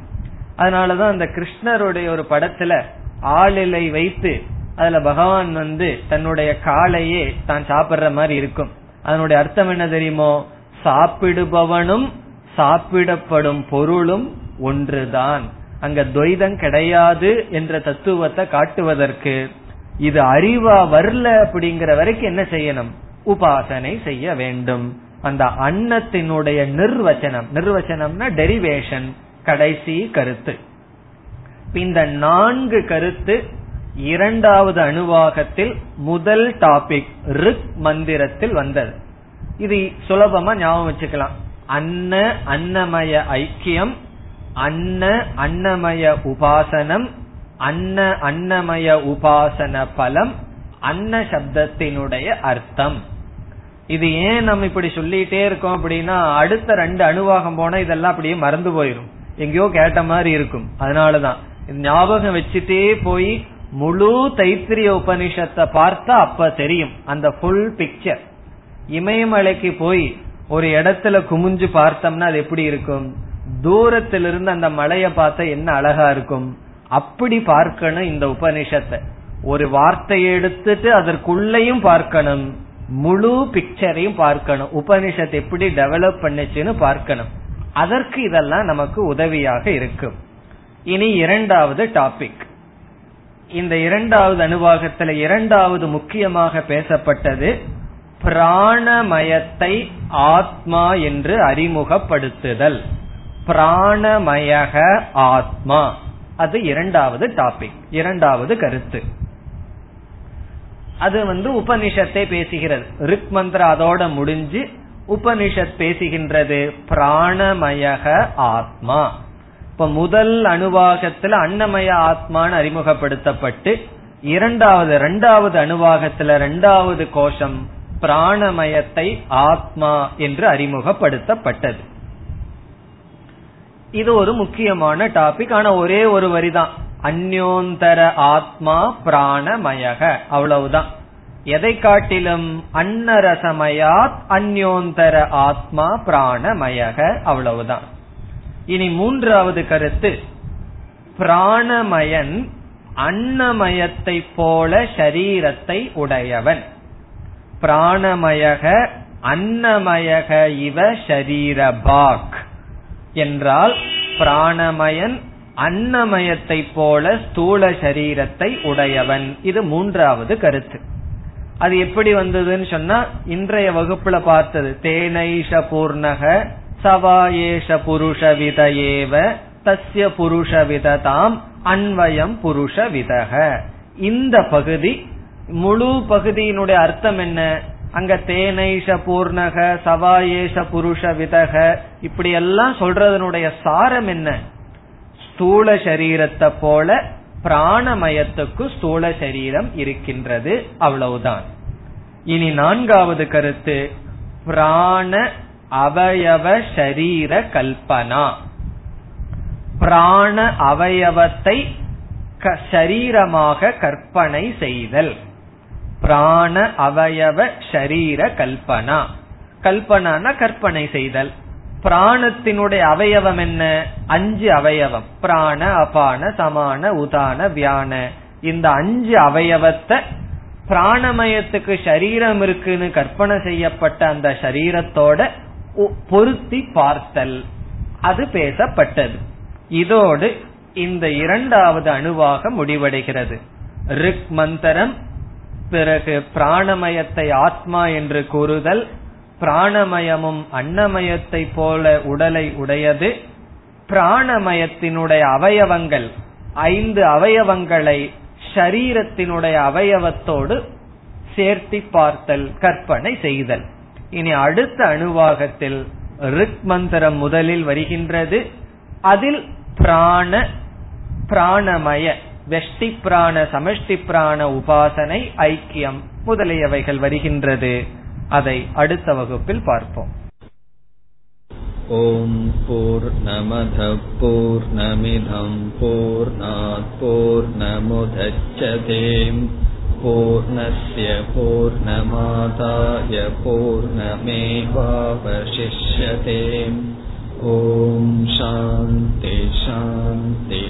அதனாலதான் அந்த கிருஷ்ணருடைய ஒரு படத்துல ஆளிலை வைத்து அதுல பகவான் வந்து தன்னுடைய காலையே தான் சாப்பிடுற மாதிரி இருக்கும். அதனுடைய அர்த்தம் என்ன தெரியுமோ? சாப்பிடுபவனும் சாப்பிடப்படும் பொருளும் ஒன்றுதான். அங்க துவைதம் கிடையாது என்ற தத்துவத்தை காட்டுவதற்கு இது அறிவா வரல அப்படிங்கிற வரைக்கும் என்ன செய்யணும்? உபாசனை செய்ய வேண்டும். அந்த அன்னத்தினுடைய நிர்வச்சனம். நிர்வச்சனம்னா டெரிவேஷன் கடைசி கருத்து. இந்த நான்கு கருத்து இரண்டாவது அணுவாகத்தில் முதல் டாபிக் ரிக் மந்திரத்தில் வந்தது. இது சுலபமா ஞாபகம் வச்சுக்கலாம். அன்ன அன்னமய ஐக்கியம் அன்ன அன்னமய உபாசனம் அன்ன அன்னமய உபாசன பலம் அன்ன சப்தத்தினுடைய அர்த்தம். இது ஏன் நம்ம இப்படி சொல்லிட்டே இருக்கோம் அப்படின்னா அடுத்த ரெண்டு அணுவாகம் போனா இதெல்லாம் அப்படியே மறந்து போயிடும் எங்கேயோ கேட்ட மாதிரி இருக்கும். அதனாலதான். ஞாபகம் வச்சுட்டே போய் முழு தைத்திரிய உபனிஷத்தை பார்த்தா அப்ப தெரியும். அந்த ஃபுல் பிக்சர் இமயமலைக்கு போய் ஒரு இடத்துல குமிஞ்சு பார்த்தோம்னா அது எப்படி இருக்கும்? தூரத்திலிருந்து அந்த மலைய பார்த்தா என்ன அழகா இருக்கும்? அப்படி பார்க்கணும் இந்த உபனிஷத்தை. ஒரு வார்த்தையை எடுத்துட்டு அதற்குள்ளேயும் பார்க்கணும். முழு பிக்சரையும் பார்க்கணும். உபனிஷத் எப்படி டெவலப் பண்ணுச்சுன்னு பார்க்கணும். அதற்கு இதெல்லாம் நமக்கு உதவியாக இருக்கும். இனி இரண்டாவது டாபிக் இந்த இரண்டாவது அனுபவத்தில் இரண்டாவது முக்கியமாக பேசப்பட்டது பிராணமயத்தை ஆத்மா என்று அறிமுகப்படுத்துதல். பிராணமயக ஆத்மா. அது இரண்டாவது டாபிக் இரண்டாவது கருத்து. அது வந்து உபனிஷத்தை பேசுகிறது. ரிக் மந்திரம் அதோட முடிஞ்சு உபனிஷத் பேசுகின்றது. பிராணமயக ஆத்மா. இப்ப முதல் அணுவாகத்துல அன்னமய ஆத்மான்னு அறிமுகப்படுத்தப்பட்டு இரண்டாவது இரண்டாவது அணுவாகத்துல இரண்டாவது கோஷம் பிராணமயத்தை ஆத்மா என்று அறிமுகப்படுத்தப்பட்டது. இது ஒரு முக்கியமான டாபிக் ஆனா ஒரே ஒரு வரிதான். அந்யோந்தர ஆத்மா பிராணமயக. அவ்வளவுதான். எதை காட்டிலும் அன்னரசமயாத் அந்யோந்தர ஆத்மா பிராணமயக. அவ்வளவுதான். இனி மூன்றாவது கருத்து. பிராணமயன் அன்னமயத்தை போல சரீரத்தை உடையவன். பிராணமயக அன்னமயக இவ ஷரீரபாக் என்றால் பிராணமயன் அன்னமயத்தை போல ஸ்தூல சரீரத்தை உடையவன். இது மூன்றாவது கருத்து. அது எப்படி வந்ததுன்னு சொன்னா இன்றைய வகுப்புல பார்த்தது. தேனைஷ பூர்ணக சவாயேஷ புருஷ வித ஏவ தஸ்ய புருஷ விததாம் அன்வயம் புருஷ விதக இந்த பகுதி முழு பகுதியினுடைய அர்த்தம் என்ன? அங்க தேனைஷ பூர்ணக சவாயேஷ புருஷ விதக இப்படி எல்லாம் சொல்றதனுடைய சாரம் என்ன? ஸ்தூல சரீரத்தை போல பிராணமயத்துக்கு ஸ்தூல சரீரம் இருக்கின்றது. அவ்வளவுதான். இனி நான்காவது கருத்து பிராண அவயவ ஷரீர கல்பனா. பிராண அவயவத்தை சரீரமாக கற்பனை செய்தல். பிராண அவயவ ஷரீர கல்பனா. கல்பனான கற்பனை செய்தல். பிராணத்தினுடைய அவயவம் என்ன? அஞ்சு அவயவம். பிராண அபான சமான உதான வியான. இந்த அஞ்சு அவயவத்தை பிராணமயத்துக்கு சரீரம் இருக்குன்னு கற்பனை செய்யப்பட்ட அந்த சரீரத்தோட பொருத்தி பார்த்தல். அது பேசப்பட்டது. இதோடு இந்த இரண்டாவது அணுவாக முடிவடைகிறது. ரிக் மந்திரம் பிறகு பிராணமயத்தை ஆத்மா என்று கூறுதல் பிராணமயமும் அன்னமயத்தை போல உடலை உடையது. பிராணமயத்தினுடைய அவயவங்கள் ஐந்து அவயவங்களை ஷரீரத்தினுடைய அவயவத்தோடு சேர்த்தி பார்த்தல் கற்பனை செய்தல். இனி அடுத்த அணுவாகத்தில் ரிக் மந்திரம் முதலில் வருகின்றது. அதில் பிராண பிராணமய வெஷ்டி பிராண சமஷ்டி பிராண உபாசனை ஐக்கியம் முதலியவைகள் வருகின்றது. அதை அடுத்த வகுப்பில் பார்ப்போம். ஓம் போர் நமத போர் நமிதம் போர் போர் நமுதச்சதேம் பூர்ணய பூர்ணமாதாய பூர்ணமேவாவசிஷ்யதேம். ஓம் சாந்தி சாந்தி